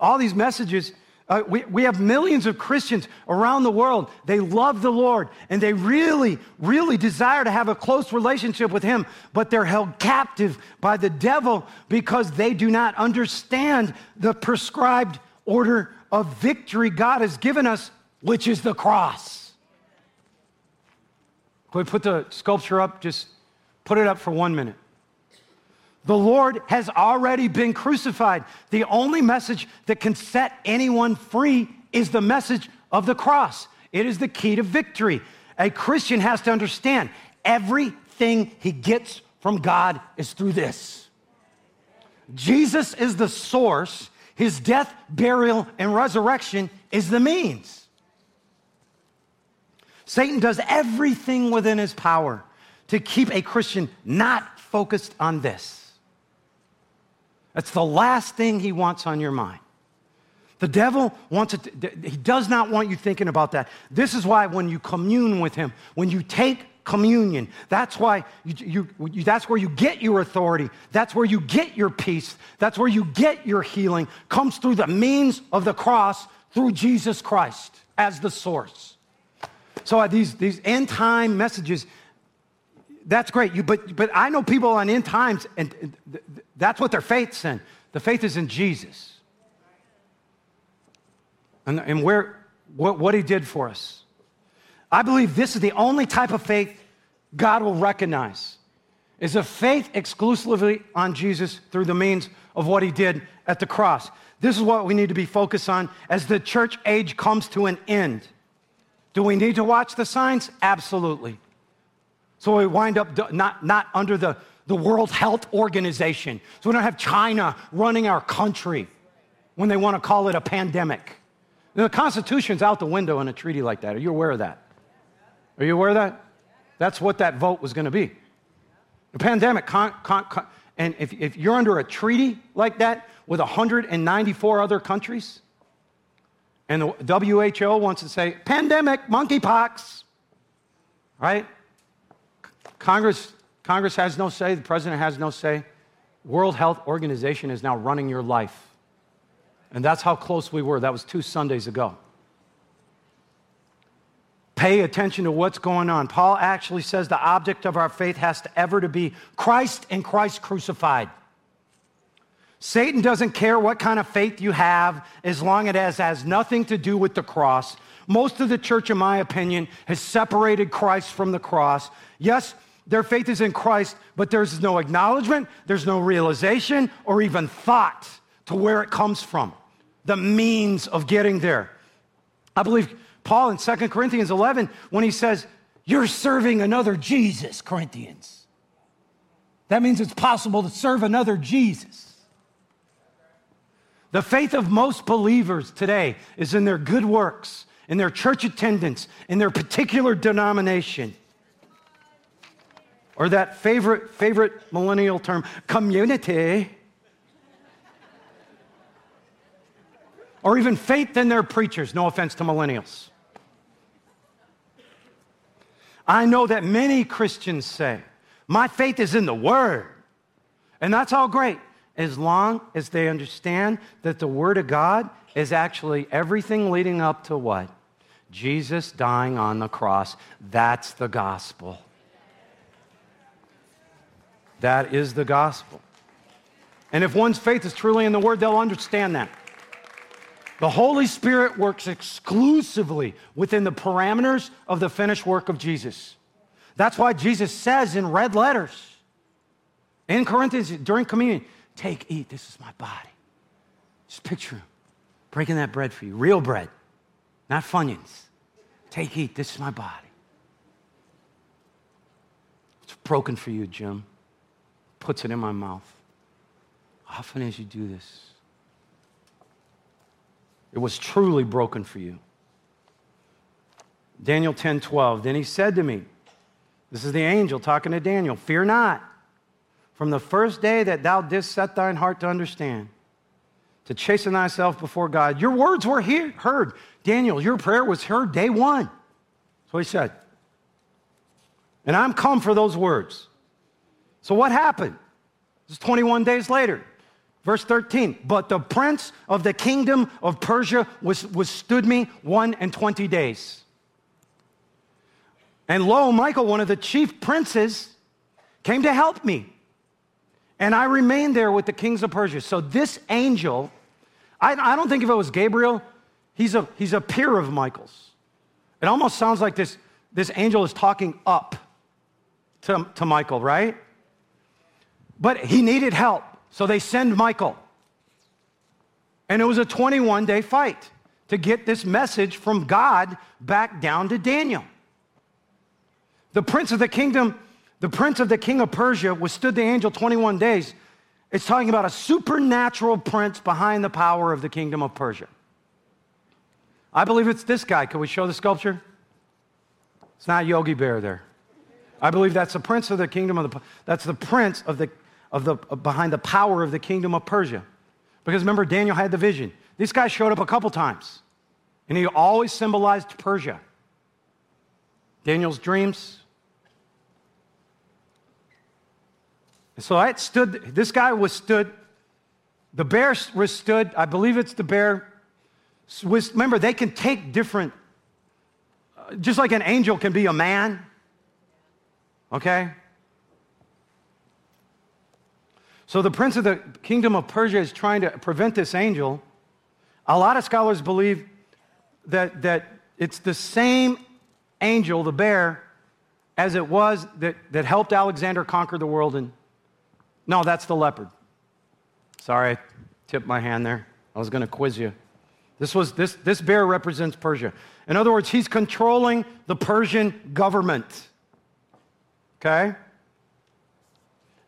all these messages. Uh, we, we have millions of Christians around the world. They love the Lord and they really, really desire to have a close relationship with Him, but they're held captive by the devil because they do not understand the prescribed order of victory God has given us, which is the cross. Can we put the sculpture up just Put it up for one minute. The Lord has already been crucified. The only message that can set anyone free is the message of the cross. It is the key to victory. A Christian has to understand everything he gets from God is through this. Jesus is the source, his death, burial, and resurrection is the means. Satan does everything within his power to keep a Christian not focused on this. That's the last thing he wants on your mind. The devil wants it, to, he does not want you thinking about that. This is why when you commune with him, when you take communion, that's why you, you, that's where you get your authority. That's where you get your peace. That's where you get your healing. Comes through the means of the cross through Jesus Christ as the source. So these, these end time messages, that's great. You, but, but I know people on end times, and that's what their faith's in. The faith is in Jesus. And, and where, what, what he did for us. I believe this is the only type of faith God will recognize is a faith exclusively on Jesus through the means of what he did at the cross. This is what we need to be focused on as the church age comes to an end. Do we need to watch the signs? Absolutely. So we wind up not, not under the, the World Health Organization. So we don't have China running our country when they want to call it a pandemic. The Constitution's out the window in a treaty like that. Are you aware of that? Are you aware of that? That's what that vote was going to be. The pandemic, con, con, con, and if, if you're under a treaty like that with 194 other countries, and the WHO wants to say, pandemic, monkeypox, right? Congress, Congress has no say, the president has no say. World Health Organization is now running your life. And that's how close we were. That was two Sundays ago. Pay attention to what's going on. Paul actually says the object of our faith has to ever to be Christ and Christ crucified. Satan doesn't care what kind of faith you have as long as it has nothing to do with the cross. Most of the church, in my opinion, has separated Christ from the cross. Yes, their faith is in Christ, but there's no acknowledgement, there's no realization, or even thought to where it comes from, the means of getting there. I believe Paul in 2 Corinthians 11, when he says, You're serving another Jesus, Corinthians. That means it's possible to serve another Jesus. The faith of most believers today is in their good works, in their church attendance, in their particular denomination. Or that favorite, favorite millennial term, community. or even faith in their preachers. No offense to millennials. I know that many Christians say, My faith is in the Word. And that's all great, as long as they understand that the Word of God is actually everything leading up to what? Jesus dying on the cross. That's the gospel. That is the gospel. And if one's faith is truly in the Word, they'll understand that. The Holy Spirit works exclusively within the parameters of the finished work of Jesus. That's why Jesus says in red letters in Corinthians during communion, take, eat, this is my body. Just picture him breaking that bread for you, real bread, not Funyuns. Take, eat, this is my body. It's broken for you, Jim. Puts it in my mouth. Often as you do this, it was truly broken for you. Daniel 10 12. Then he said to me, This is the angel talking to Daniel, Fear not. From the first day that thou didst set thine heart to understand, to chasten thyself before God, your words were hear, heard. Daniel, your prayer was heard day one. So he said. And I'm come for those words. So what happened? This is 21 days later. Verse 13, but the prince of the kingdom of Persia was, withstood me one and twenty days. And lo, Michael, one of the chief princes, came to help me. And I remained there with the kings of Persia. So this angel, I, I don't think if it was Gabriel, he's a, he's a peer of Michael's. It almost sounds like this, this angel is talking up to, to Michael, right? But he needed help. So they send Michael. And it was a 21 day fight to get this message from God back down to Daniel. The prince of the kingdom, the prince of the king of Persia withstood the angel 21 days. It's talking about a supernatural prince behind the power of the kingdom of Persia. I believe it's this guy. Can we show the sculpture? It's not Yogi Bear there. I believe that's the prince of the kingdom of the that's the prince of the of the, behind the power of the kingdom of Persia. Because remember, Daniel had the vision. This guy showed up a couple times, and he always symbolized Persia. Daniel's dreams. And so I stood, this guy was stood, the bear was stood, I believe it's the bear. Was, remember, they can take different, uh, just like an angel can be a man, okay? So the prince of the kingdom of Persia is trying to prevent this angel. A lot of scholars believe that, that it's the same angel, the bear, as it was that, that helped Alexander conquer the world. And no, that's the leopard. Sorry, I tipped my hand there. I was going to quiz you. This, was, this, this bear represents Persia. In other words, he's controlling the Persian government. Okay?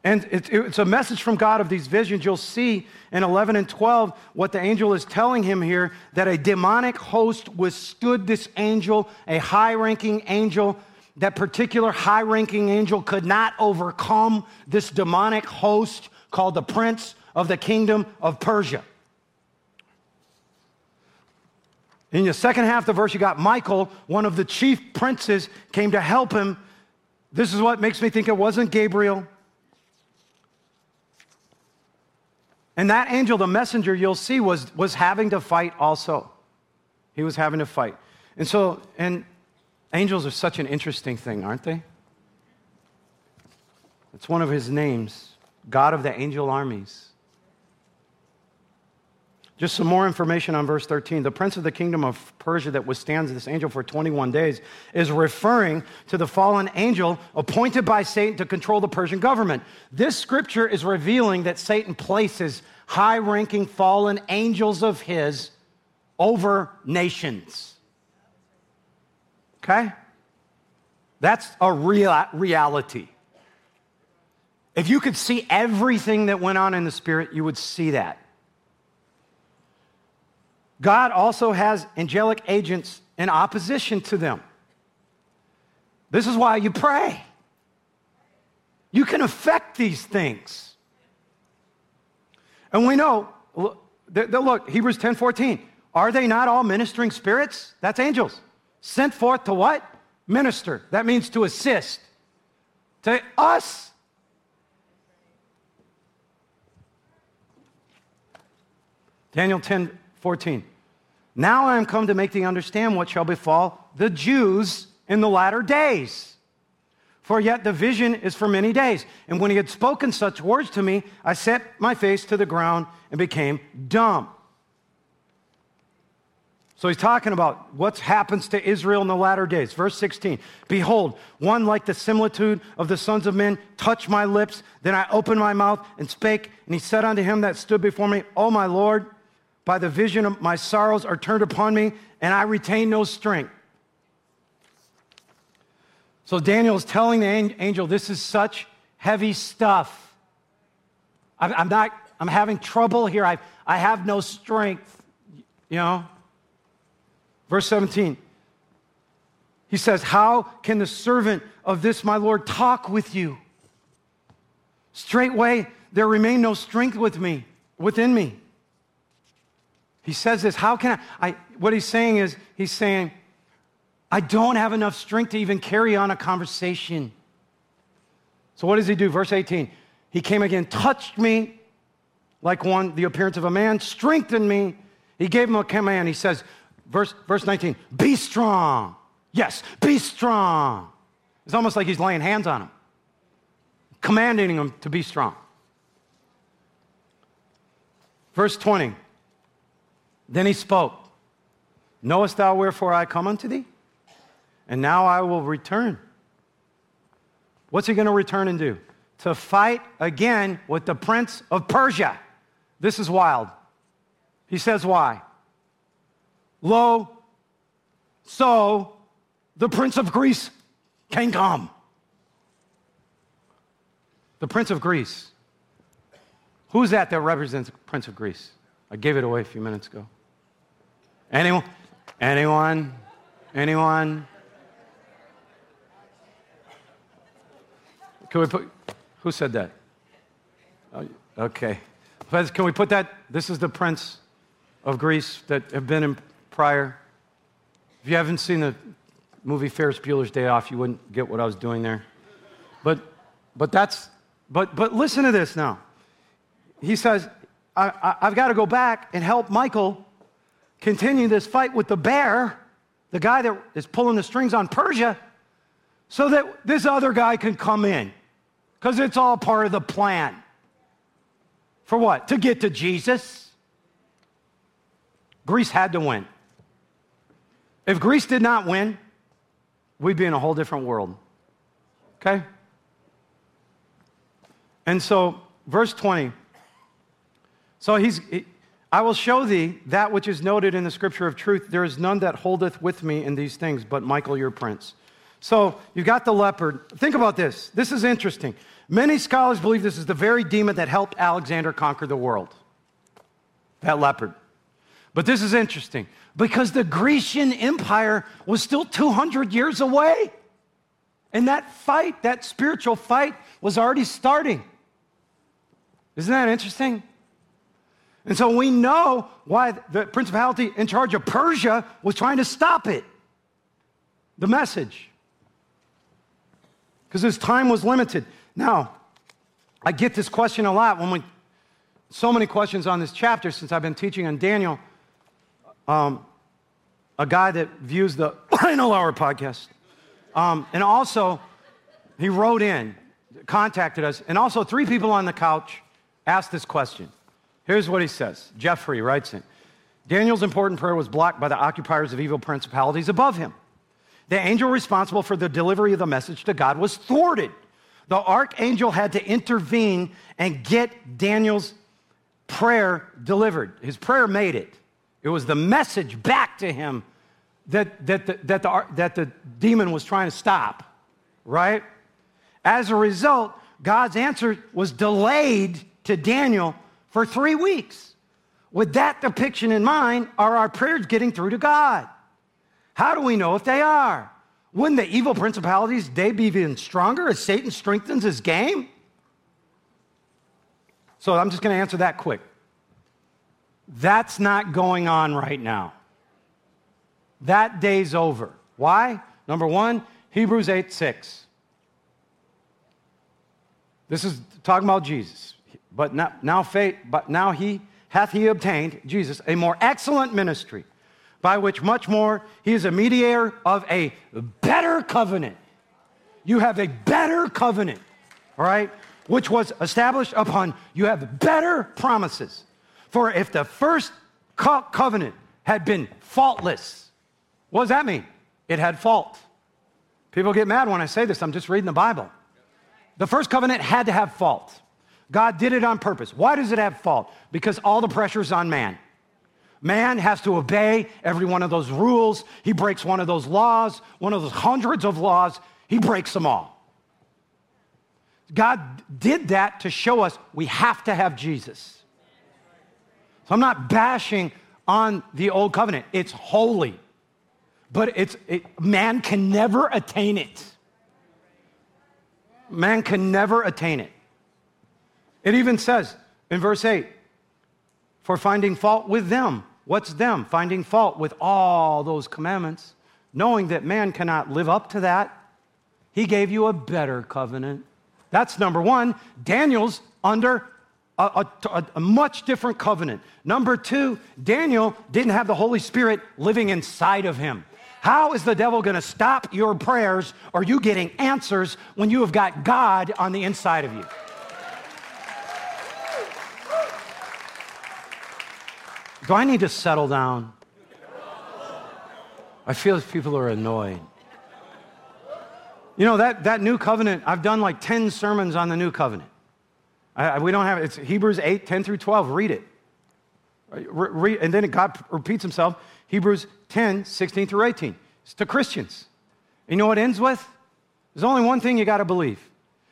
And it's a message from God of these visions. You'll see in 11 and 12 what the angel is telling him here that a demonic host withstood this angel, a high ranking angel. That particular high ranking angel could not overcome this demonic host called the prince of the kingdom of Persia. In the second half of the verse, you got Michael, one of the chief princes, came to help him. This is what makes me think it wasn't Gabriel. And that angel, the messenger, you'll see, was, was having to fight also. He was having to fight. And so, and angels are such an interesting thing, aren't they? It's one of his names, God of the angel armies. Just some more information on verse 13. The prince of the kingdom of Persia that withstands this angel for 21 days is referring to the fallen angel appointed by Satan to control the Persian government. This scripture is revealing that Satan places high ranking fallen angels of his over nations. Okay? That's a real reality. If you could see everything that went on in the spirit, you would see that. God also has angelic agents in opposition to them. This is why you pray. You can affect these things. And we know, look, Hebrews 10 14. Are they not all ministering spirits? That's angels. Sent forth to what? Minister. That means to assist. To us. Daniel 10 14. Now I am come to make thee understand what shall befall the Jews in the latter days. For yet the vision is for many days. And when he had spoken such words to me, I set my face to the ground and became dumb. So he's talking about what happens to Israel in the latter days. Verse 16 Behold, one like the similitude of the sons of men touched my lips. Then I opened my mouth and spake. And he said unto him that stood before me, O my Lord, by the vision of my sorrows are turned upon me, and I retain no strength. So Daniel is telling the angel, This is such heavy stuff. I'm not, I'm having trouble here. I, I have no strength, you know? Verse 17, he says, How can the servant of this my Lord talk with you? Straightway, there remain no strength with me, within me. He says this, how can I, I, What he's saying is, he's saying, I don't have enough strength to even carry on a conversation. So what does he do? Verse 18. He came again, touched me like one, the appearance of a man, strengthened me. He gave him a command. He says, verse, verse 19, be strong. Yes, be strong. It's almost like he's laying hands on him, commanding him to be strong. Verse 20, then he spoke Knowest thou wherefore I come unto thee? And now I will return. What's he going to return and do? To fight again with the prince of Persia. This is wild. He says, Why? Lo, so the prince of Greece can come. The prince of Greece. Who's that that represents the prince of Greece? I gave it away a few minutes ago. Anyone? Anyone? Anyone? Can we put, who said that? Oh, okay. Can we put that? This is the prince of Greece that have been in prior. If you haven't seen the movie Ferris Bueller's Day Off, you wouldn't get what I was doing there. But, but that's, but, but listen to this now. He says, I, I, I've got to go back and help Michael continue this fight with the bear, the guy that is pulling the strings on Persia, so that this other guy can come in. Because it's all part of the plan. For what? To get to Jesus. Greece had to win. If Greece did not win, we'd be in a whole different world. Okay? And so, verse 20. So he's, I will show thee that which is noted in the scripture of truth. There is none that holdeth with me in these things, but Michael your prince. So you've got the leopard. Think about this. This is interesting. Many scholars believe this is the very demon that helped Alexander conquer the world. That leopard. But this is interesting because the Grecian Empire was still 200 years away. And that fight, that spiritual fight, was already starting. Isn't that interesting? And so we know why the principality in charge of Persia was trying to stop it. The message. Because his time was limited. Now, I get this question a lot when we, so many questions on this chapter since I've been teaching on Daniel. Um, a guy that views the *coughs* Final Hour podcast. Um, and also, he wrote in, contacted us, and also three people on the couch asked this question. Here's what he says Jeffrey writes in Daniel's important prayer was blocked by the occupiers of evil principalities above him. The angel responsible for the delivery of the message to God was thwarted. The archangel had to intervene and get Daniel's prayer delivered. His prayer made it. It was the message back to him that, that, the, that, the, that the demon was trying to stop, right? As a result, God's answer was delayed to Daniel for three weeks. With that depiction in mind, are our prayers getting through to God? How do we know if they are? Wouldn't the evil principalities' day be even stronger as Satan strengthens his game? So I'm just going to answer that quick. That's not going on right now. That day's over. Why? Number one, Hebrews 8 6. This is talking about Jesus. But now, now, faith, but now he hath he obtained, Jesus, a more excellent ministry, by which much more he is a mediator of a better covenant. You have a better covenant, all right, which was established upon, you have better promises. For if the first co- covenant had been faultless, what does that mean? It had fault. People get mad when I say this. I'm just reading the Bible. The first covenant had to have fault. God did it on purpose. Why does it have fault? Because all the pressure is on man. Man has to obey every one of those rules. He breaks one of those laws, one of those hundreds of laws, he breaks them all. God did that to show us we have to have Jesus. So I'm not bashing on the old covenant. It's holy, but it's, it, man can never attain it. Man can never attain it. It even says in verse 8, for finding fault with them. What's them? Finding fault with all those commandments, knowing that man cannot live up to that. He gave you a better covenant. That's number one. Daniel's under a, a, a, much different covenant. Number two, Daniel didn't have the Holy Spirit living inside of him. How is the devil going to stop your prayers or you getting answers when you have got God on the inside of you? Do I need to settle down? I feel people are annoyed. You know, that, that new covenant, I've done like 10 sermons on the new covenant. I, we don't have. It's Hebrews 8, 10 through 12. Read it. Re, and then God repeats himself. Hebrews 10, 16 through 18. It's to Christians. You know what ends with? There's only one thing you got to believe.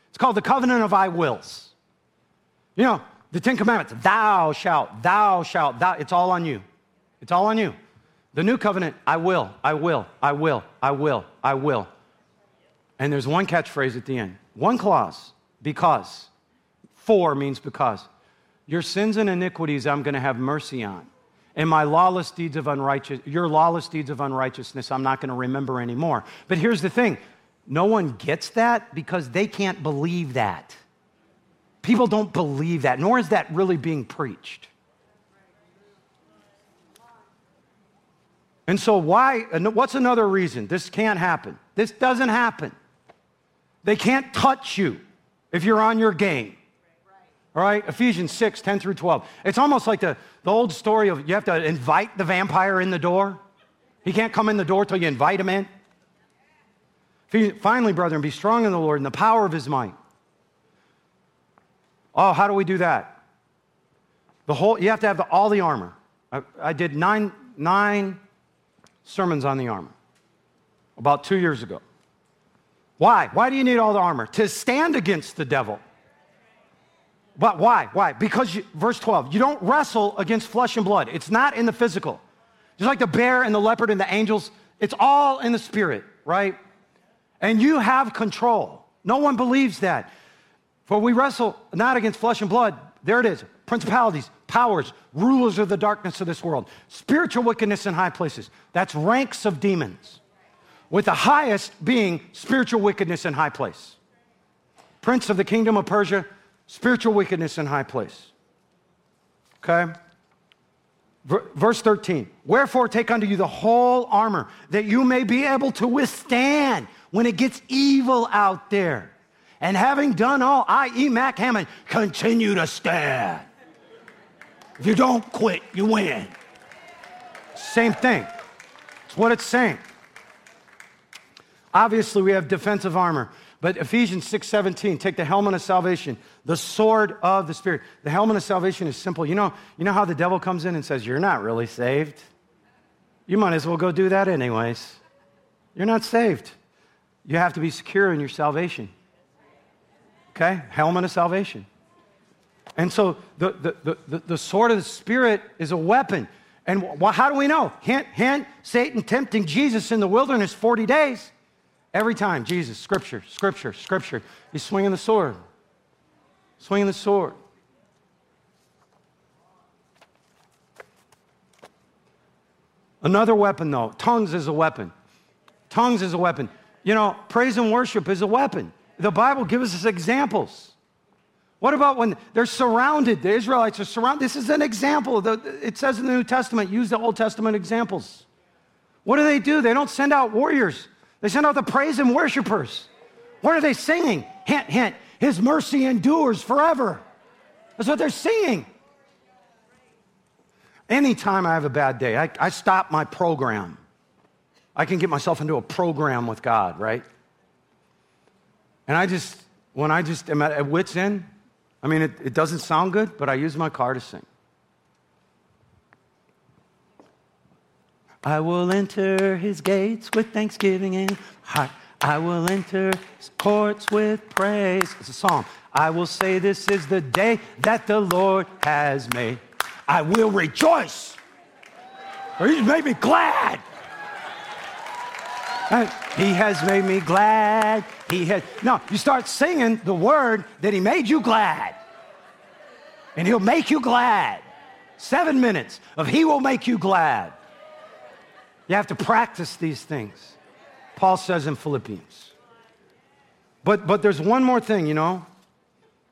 It's called the covenant of I wills. You know, the Ten Commandments, thou shalt, thou shalt, thou, it's all on you. It's all on you. The new covenant, I will, I will, I will, I will, I will. And there's one catchphrase at the end, one clause, because. For means because. Your sins and iniquities I'm going to have mercy on. And my lawless deeds of unrighteous, your lawless deeds of unrighteousness, I'm not going to remember anymore. But here's the thing no one gets that because they can't believe that. People don't believe that, nor is that really being preached. And so, why, what's another reason this can't happen? This doesn't happen. They can't touch you if you're on your game. All right, Ephesians 6, 10 through 12. It's almost like the, the old story of you have to invite the vampire in the door. He can't come in the door till you invite him in. Finally, brethren, be strong in the Lord and the power of his might. Oh, how do we do that? The whole, you have to have the, all the armor. I, I did nine, nine sermons on the armor about two years ago. Why? Why do you need all the armor? To stand against the devil. But why? Why? Because, you, verse 12, you don't wrestle against flesh and blood. It's not in the physical. Just like the bear and the leopard and the angels, it's all in the spirit, right? And you have control. No one believes that. For we wrestle not against flesh and blood. There it is principalities, powers, rulers of the darkness of this world, spiritual wickedness in high places. That's ranks of demons, with the highest being spiritual wickedness in high place. Prince of the kingdom of Persia, spiritual wickedness in high place. Okay? Verse 13, wherefore take unto you the whole armor that you may be able to withstand when it gets evil out there. And having done all, i.e., Mac Hammond, continue to stand. If you don't quit, you win. Same thing. It's what it's saying. Obviously, we have defensive armor. But Ephesians 6:17, take the helmet of salvation, the sword of the Spirit. The helmet of salvation is simple. You know, you know how the devil comes in and says, You're not really saved? You might as well go do that anyways. You're not saved. You have to be secure in your salvation. Okay? Helmet of salvation. And so the, the, the, the, sword of the Spirit is a weapon. And how do we know? Hint, hint, Satan tempting Jesus in the wilderness 40 days. Every time, Jesus, scripture, scripture, scripture. He's swinging the sword. Swinging the sword. Another weapon, though, tongues is a weapon. Tongues is a weapon. You know, praise and worship is a weapon. The Bible gives us examples. What about when they're surrounded? The Israelites are surrounded. This is an example. It says in the New Testament, use the Old Testament examples. What do they do? They don't send out warriors. They send out the praise and worshipers. What are they singing? Hint, hint. His mercy endures forever. That's what they're singing. Anytime I have a bad day, I, I stop my program. I can get myself into a program with God, right? And I just, when I just am at, wits' end, I mean, it, it doesn't sound good, but I use my car to sing. I will enter his gates with thanksgiving in heart. I will enter his courts with praise. It's a psalm. I will say, This is the day that the Lord has made. I will rejoice. He's made me glad. He has made me glad. He has. No, you start singing the word that He made you glad. And He'll make you glad. Seven minutes of He will make you glad. You have to practice these things, Paul says in Philippians. But, but there's one more thing, you know.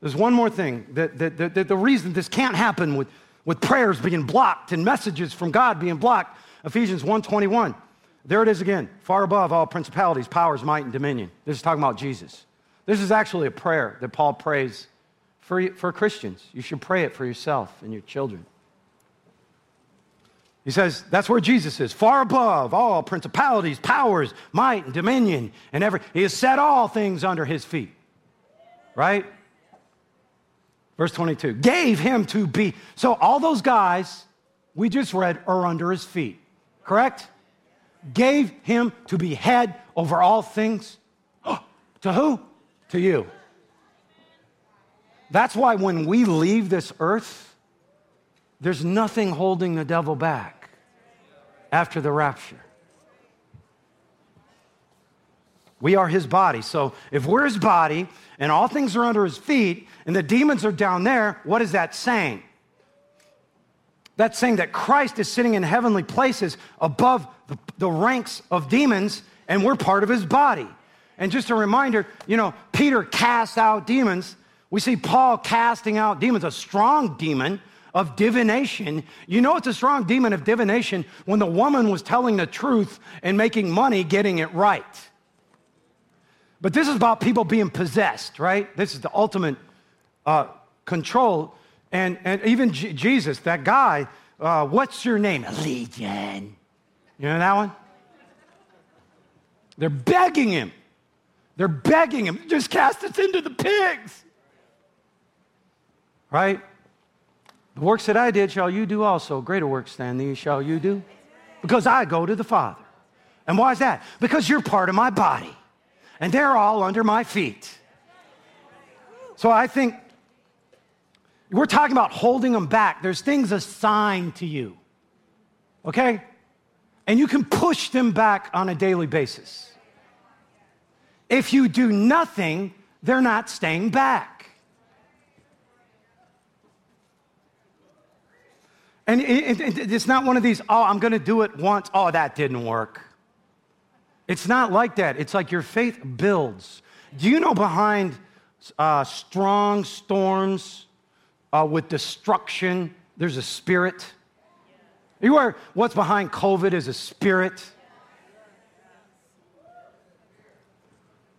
There's one more thing that, that, that, that the reason this can't happen with, with prayers being blocked and messages from God being blocked. Ephesians 1:21. There it is again, far above all principalities, powers, might, and dominion. This is talking about Jesus. This is actually a prayer that Paul prays for, for Christians. You should pray it for yourself and your children. He says that's where Jesus is, far above all principalities, powers, might, and dominion, and every. He has set all things under his feet. Right? Verse 22 gave him to be. So all those guys we just read are under his feet. Correct? Gave him to be head over all things. *gasps* to who? To you. That's why when we leave this earth, there's nothing holding the devil back after the rapture. We are his body. So if we're his body and all things are under his feet and the demons are down there, what is that saying? That's saying that Christ is sitting in heavenly places above the, the ranks of demons, and we're part of his body. And just a reminder, you know, Peter cast out demons. We see Paul casting out demons, a strong demon of divination. You know, it's a strong demon of divination when the woman was telling the truth and making money getting it right. But this is about people being possessed, right? This is the ultimate uh, control and, and even J- Jesus, that guy, uh, what's your name? Legion. You know that one? They're begging him. They're begging him, just cast us into the pigs. Right? The works that I did shall you do also. Greater works than these shall you do. Because I go to the Father. And why is that? Because you're part of my body. and they're all under my feet. So I think we're talking about holding them back. There's things assigned to you, okay? And you can push them back on a daily basis. If you do nothing, they're not staying back. And it, it, it's not one of these, oh, I'm going to do it once. Oh, that didn't work. It's not like that. It's like your faith builds. Do you know behind uh, strong storms uh, with destruction, there's a spirit? You are, what's behind COVID is a spirit.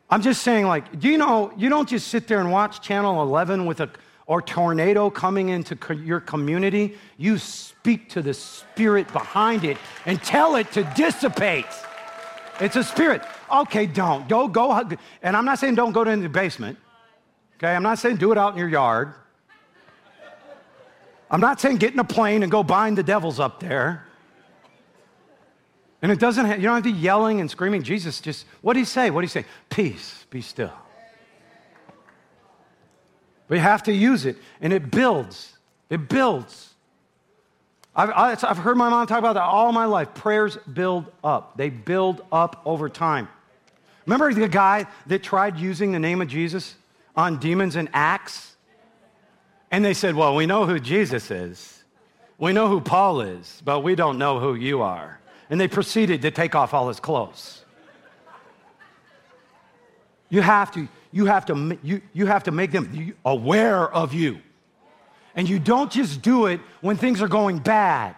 I'm just saying, like, do you know, you don't just sit there and watch Channel 11 with a or tornado coming into co- your community, you speak to the spirit behind it and tell it to dissipate. It's a spirit. Okay, don't. Go, go. And I'm not saying don't go to the basement. Okay, I'm not saying do it out in your yard. I'm not saying get in a plane and go bind the devils up there. And it doesn't have, you don't have to be yelling and screaming. Jesus just, what did he say? What did he say? Peace, be still. We have to use it, and it builds. It builds. I've, I've heard my mom talk about that all my life. Prayers build up, they build up over time. Remember the guy that tried using the name of Jesus on demons in Acts? And they said, Well, we know who Jesus is. We know who Paul is, but we don't know who you are. And they proceeded to take off all his clothes. You have to you have to, you, you have to make them aware of you. And you don't just do it when things are going bad.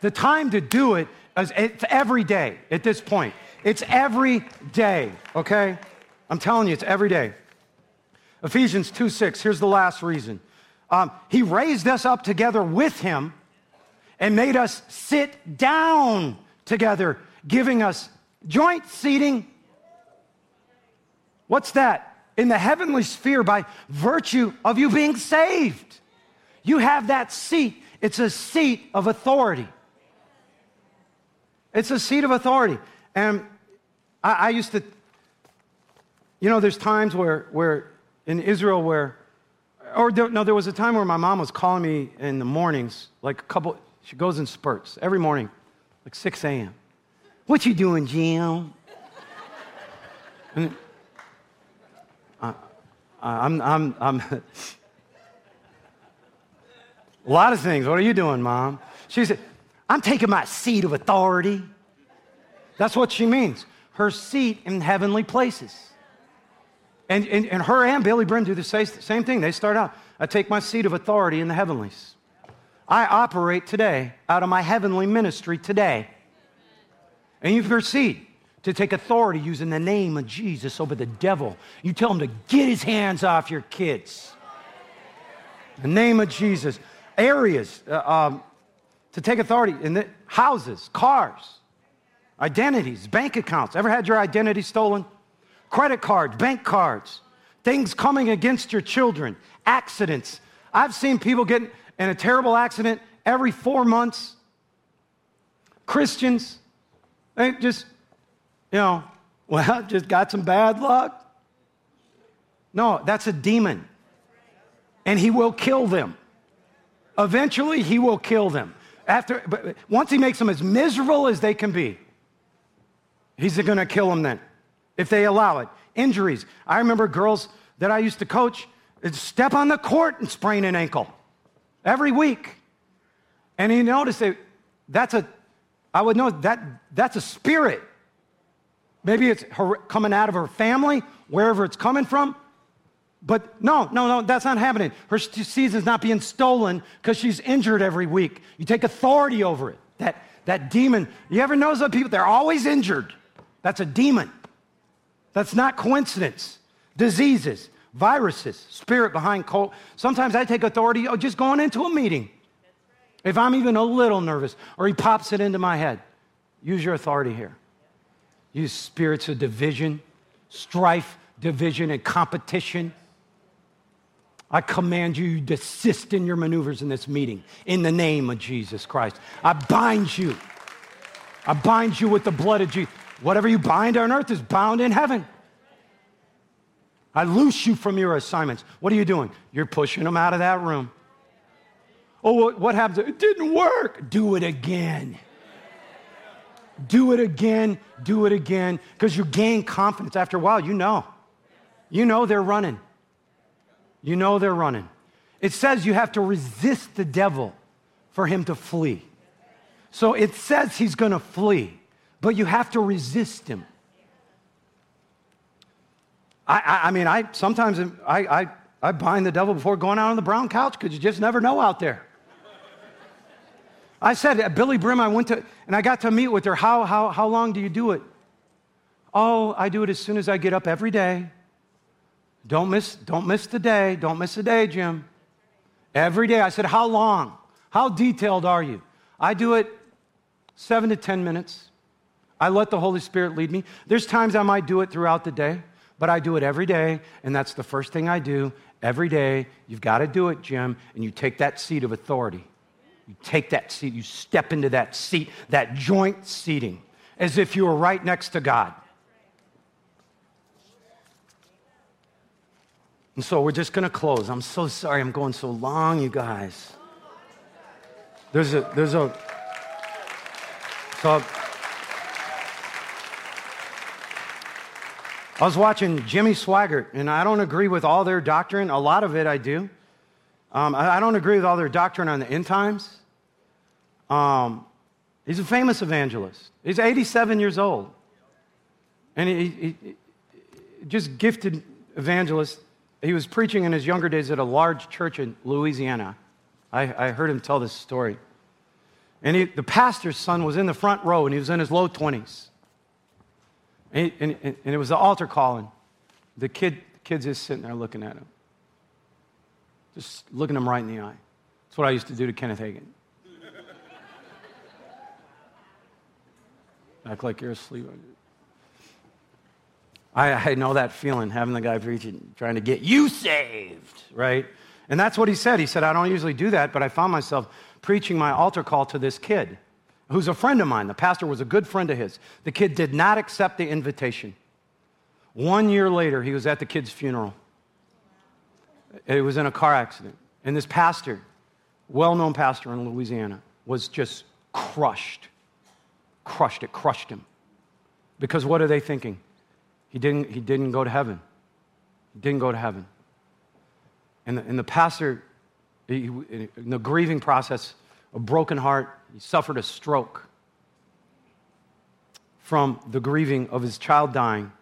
The time to do it is it's every day at this point. It's every day, okay? I'm telling you, it's every day. Ephesians 2 6, here's the last reason. Um, he raised us up together with him and made us sit down together, giving us joint seating. What's that? in the heavenly sphere by virtue of you being saved. You have that seat. It's a seat of authority. It's a seat of authority. And I, I used to, you know, there's times where, where in Israel where, or there, no, there was a time where my mom was calling me in the mornings, like a couple, she goes in spurts every morning, like 6 a.m. What you doing, Jim? And I'm, I'm, I'm *laughs* a lot of things. What are you doing, mom? She said, I'm taking my seat of authority. That's what she means. Her seat in heavenly places. And, and, and her and Billye Brim do the same thing. They start out, I take my seat of authority in the heavenlies. I operate today out of my heavenly ministry today. And you proceed to take authority using the name of Jesus over the devil. You tell him to get his hands off your kids. The name of Jesus. Areas uh, um, to take authority in the houses, cars, identities, bank accounts. Ever had your identity stolen? Credit cards, bank cards, things coming against your children, accidents. I've seen people get in a terrible accident every four months. Christians, they just you know, *laughs* well, just got some bad luck. No, that's a demon. And he will kill them. Eventually, he will kill them. After, but once he makes them as miserable as they can be, he's going to kill them then, if they allow it. Injuries. I remember girls that I used to coach step on the court and sprain an ankle every week. And you notice that that's a, I would know that that's a spirit. Maybe it's her, coming out of her family, wherever it's coming from. But no, no, no, that's not happening. Her season's not being stolen because she's injured every week. You take authority over it. That, that demon, you ever notice that people, they're always injured. That's a demon. That's not coincidence. Diseases, viruses, spirit behind cold. Sometimes I take authority oh, just going into a meeting. If I'm even a little nervous or he pops it into my head, use your authority here Use spirits of division, strife, division, and competition. I command you desist in your maneuvers in this meeting in the name of Jesus Christ. I bind you. I bind you with the blood of Jesus. Whatever you bind on earth is bound in heaven. I loose you from your assignments. What are you doing? You're pushing them out of that room. Oh, what, happens? It didn't work. Do it again. Do it again. Do it again. Because you gain confidence. After a while, you know. You know they're running. You know they're running. It says you have to resist the devil for him to flee. So it says he's going to flee, but you have to resist him. I, I, I mean, I sometimes I, I, I bind the devil before going out on the brown couch because you just never know out there. I said, at Billye Brim, I went to, and I got to meet with her. How, how, how long do you do it? Oh, I do it as soon as I get up every day. Don't miss, don't miss the day. Don't miss a day, Jim. Every day. I said, How long? How detailed are you? I do it seven to 10 minutes. I let the Holy Spirit lead me. There's times I might do it throughout the day, but I do it every day, and that's the first thing I do every day. You've got to do it, Jim, and you take that seat of authority. You take that seat, you step into that seat, that joint seating, as if you were right next to God. And so we're just going to close. I'm so sorry I'm going so long, you guys. There's a, there's a, so I was watching Jimmy Swaggart, and I don't agree with all their doctrine. A lot of it I do. Um, I, I, don't agree with all their doctrine on the end times. Um, he's a famous evangelist. He's 87 years old. And he, he, he just gifted evangelist. He was preaching in his younger days at a large church in Louisiana. I, I heard him tell this story. And he, the pastor's son was in the front row, and he was in his low 20s. And, and, and it was the altar calling. The kid, kid's just sitting there looking at him, just looking him right in the eye. That's what I used to do to Kenneth Hagin. *laughs* Act like you're asleep. I, I know that feeling, having the guy preaching, trying to get you saved, right? And that's what he said. He said, I don't usually do that, but I found myself preaching my altar call to this kid who's a friend of mine. The pastor was a good friend of his. The kid did not accept the invitation. One year later, he was at the kid's funeral. It was in a car accident. And this pastor, well known pastor in Louisiana, was just crushed. Crushed it, crushed him. Because what are they thinking? He didn't, he didn't go to heaven. He didn't go to heaven. And the, and the pastor, he, in the grieving process, a broken heart, he suffered a stroke from the grieving of his child dying.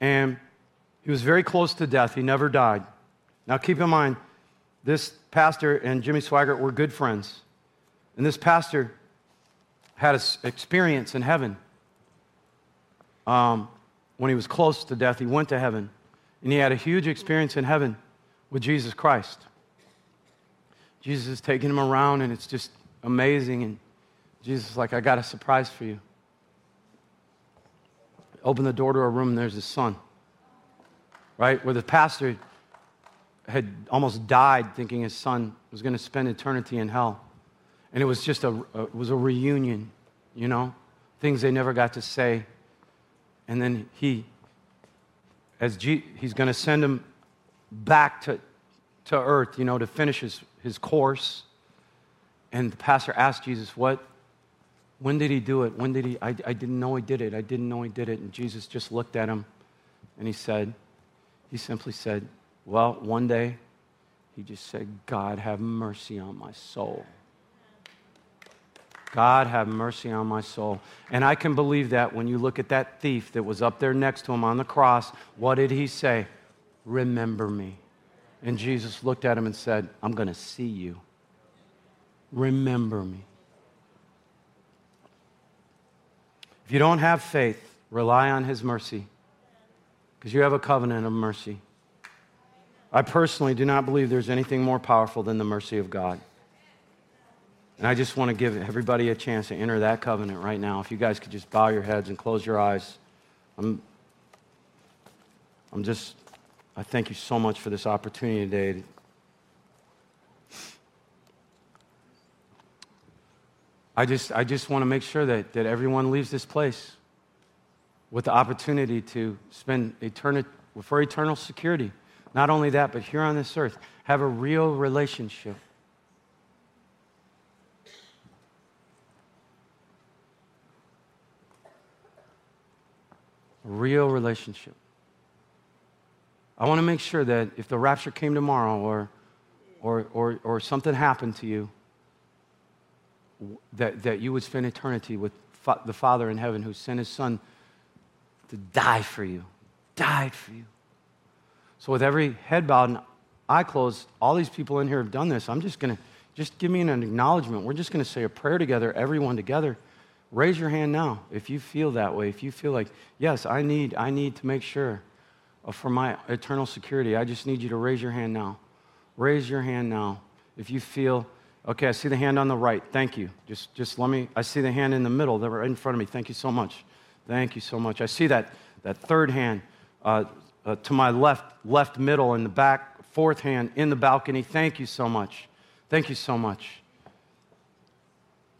And he was very close to death. He never died. Now, keep in mind, this pastor and Jimmy Swaggart were good friends. And this pastor had an experience in heaven. Um, when he was close to death, he went to heaven. And he had a huge experience in heaven with Jesus Christ. Jesus is taking him around, and it's just amazing. And Jesus is like, I got a surprise for you. Open the door to a room, and there's his son. Right? Where the pastor had almost died thinking his son was going to spend eternity in hell. And it was just a, a, was a reunion, you know, things they never got to say. And then he, as G, he's going to send him back to, to earth, you know, to finish his, his course. And the pastor asked Jesus, What? When did he do it? When did he? I, I didn't know he did it. I didn't know he did it. And Jesus just looked at him and he said, He simply said, Well, one day, he just said, God, have mercy on my soul. God, have mercy on my soul. And I can believe that when you look at that thief that was up there next to him on the cross. What did he say? Remember me. And Jesus looked at him and said, I'm going to see you. Remember me. If you don't have faith, rely on his mercy because you have a covenant of mercy. I personally do not believe there's anything more powerful than the mercy of God. And I just want to give everybody a chance to enter that covenant right now. If you guys could just bow your heads and close your eyes. I'm, I'm just, I thank you so much for this opportunity today. I just, I just want to make sure that, that everyone leaves this place with the opportunity to spend eternity for eternal security. Not only that, but here on this earth, have a real relationship. Real relationship. I want to make sure that if the rapture came tomorrow or, or, or, or something happened to you, that, that you would spend eternity with fa- the Father in heaven who sent his Son to die for you, died for you. So, with every head bowed and eye closed, all these people in here have done this. I'm just going to, just give me an acknowledgement. We're just going to say a prayer together, everyone together. Raise your hand now if you feel that way. If you feel like, yes, I need, I need to make sure for my eternal security. I just need you to raise your hand now. Raise your hand now. If you feel, okay, I see the hand on the right. Thank you. Just, just let me, I see the hand in the middle, that right in front of me. Thank you so much. Thank you so much. I see that, that third hand uh, uh, to my left, left middle in the back, fourth hand in the balcony. Thank you so much. Thank you so much.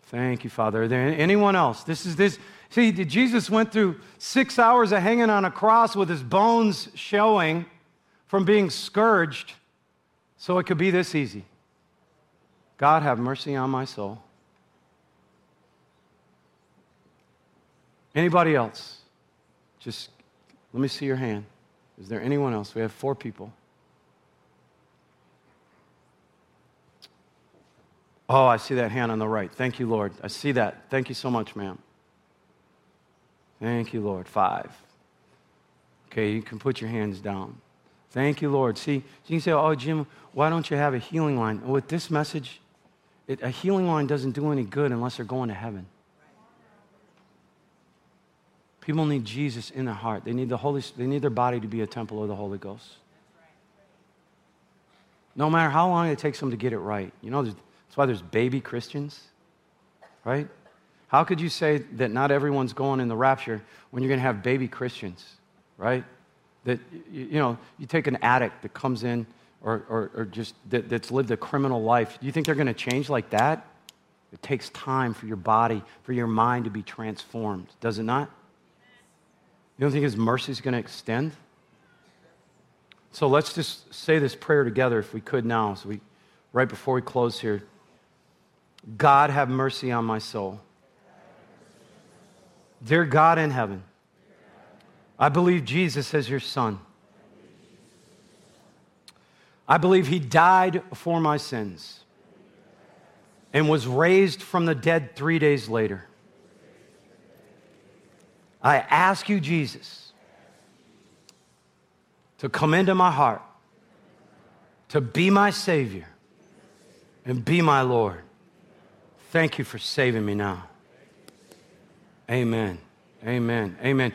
Thank you, Father. Anyone else? This is this. See, Jesus went through six hours of hanging on a cross with his bones showing from being scourged so it could be this easy. God, have mercy on my soul. Anybody else? Just let me see your hand. Is there anyone else? We have four people. Oh, I see that hand on the right. Thank you, Lord. I see that. Thank you so much, ma'am. Thank you, Lord. Five. Okay, you can put your hands down. Thank you, Lord. See, you can say, oh, Jim, why don't you have a healing line? With this message, it, a healing line doesn't do any good unless they're going to heaven. People need Jesus in their heart. They need, the Holy, they need their body to be a temple of the Holy Ghost. No matter how long it takes them to get it right. You know, that's why there's baby Christians, right? How could you say that not everyone's going in the rapture when you're going to have baby Christians, right? That, you know, you take an addict that comes in or, or, or just that, that's lived a criminal life. Do you think they're going to change like that? It takes time for your body, for your mind to be transformed, does it not? You don't think His mercy is going to extend? So let's just say this prayer together if we could now, so we, right before we close here. God, have mercy on my soul. Dear God in heaven, I believe Jesus as your son. I believe he died for my sins and was raised from the dead three days later. I ask you, Jesus, to come into my heart, to be my Savior, and be my Lord. Thank you for saving me now. Amen. Amen. Amen.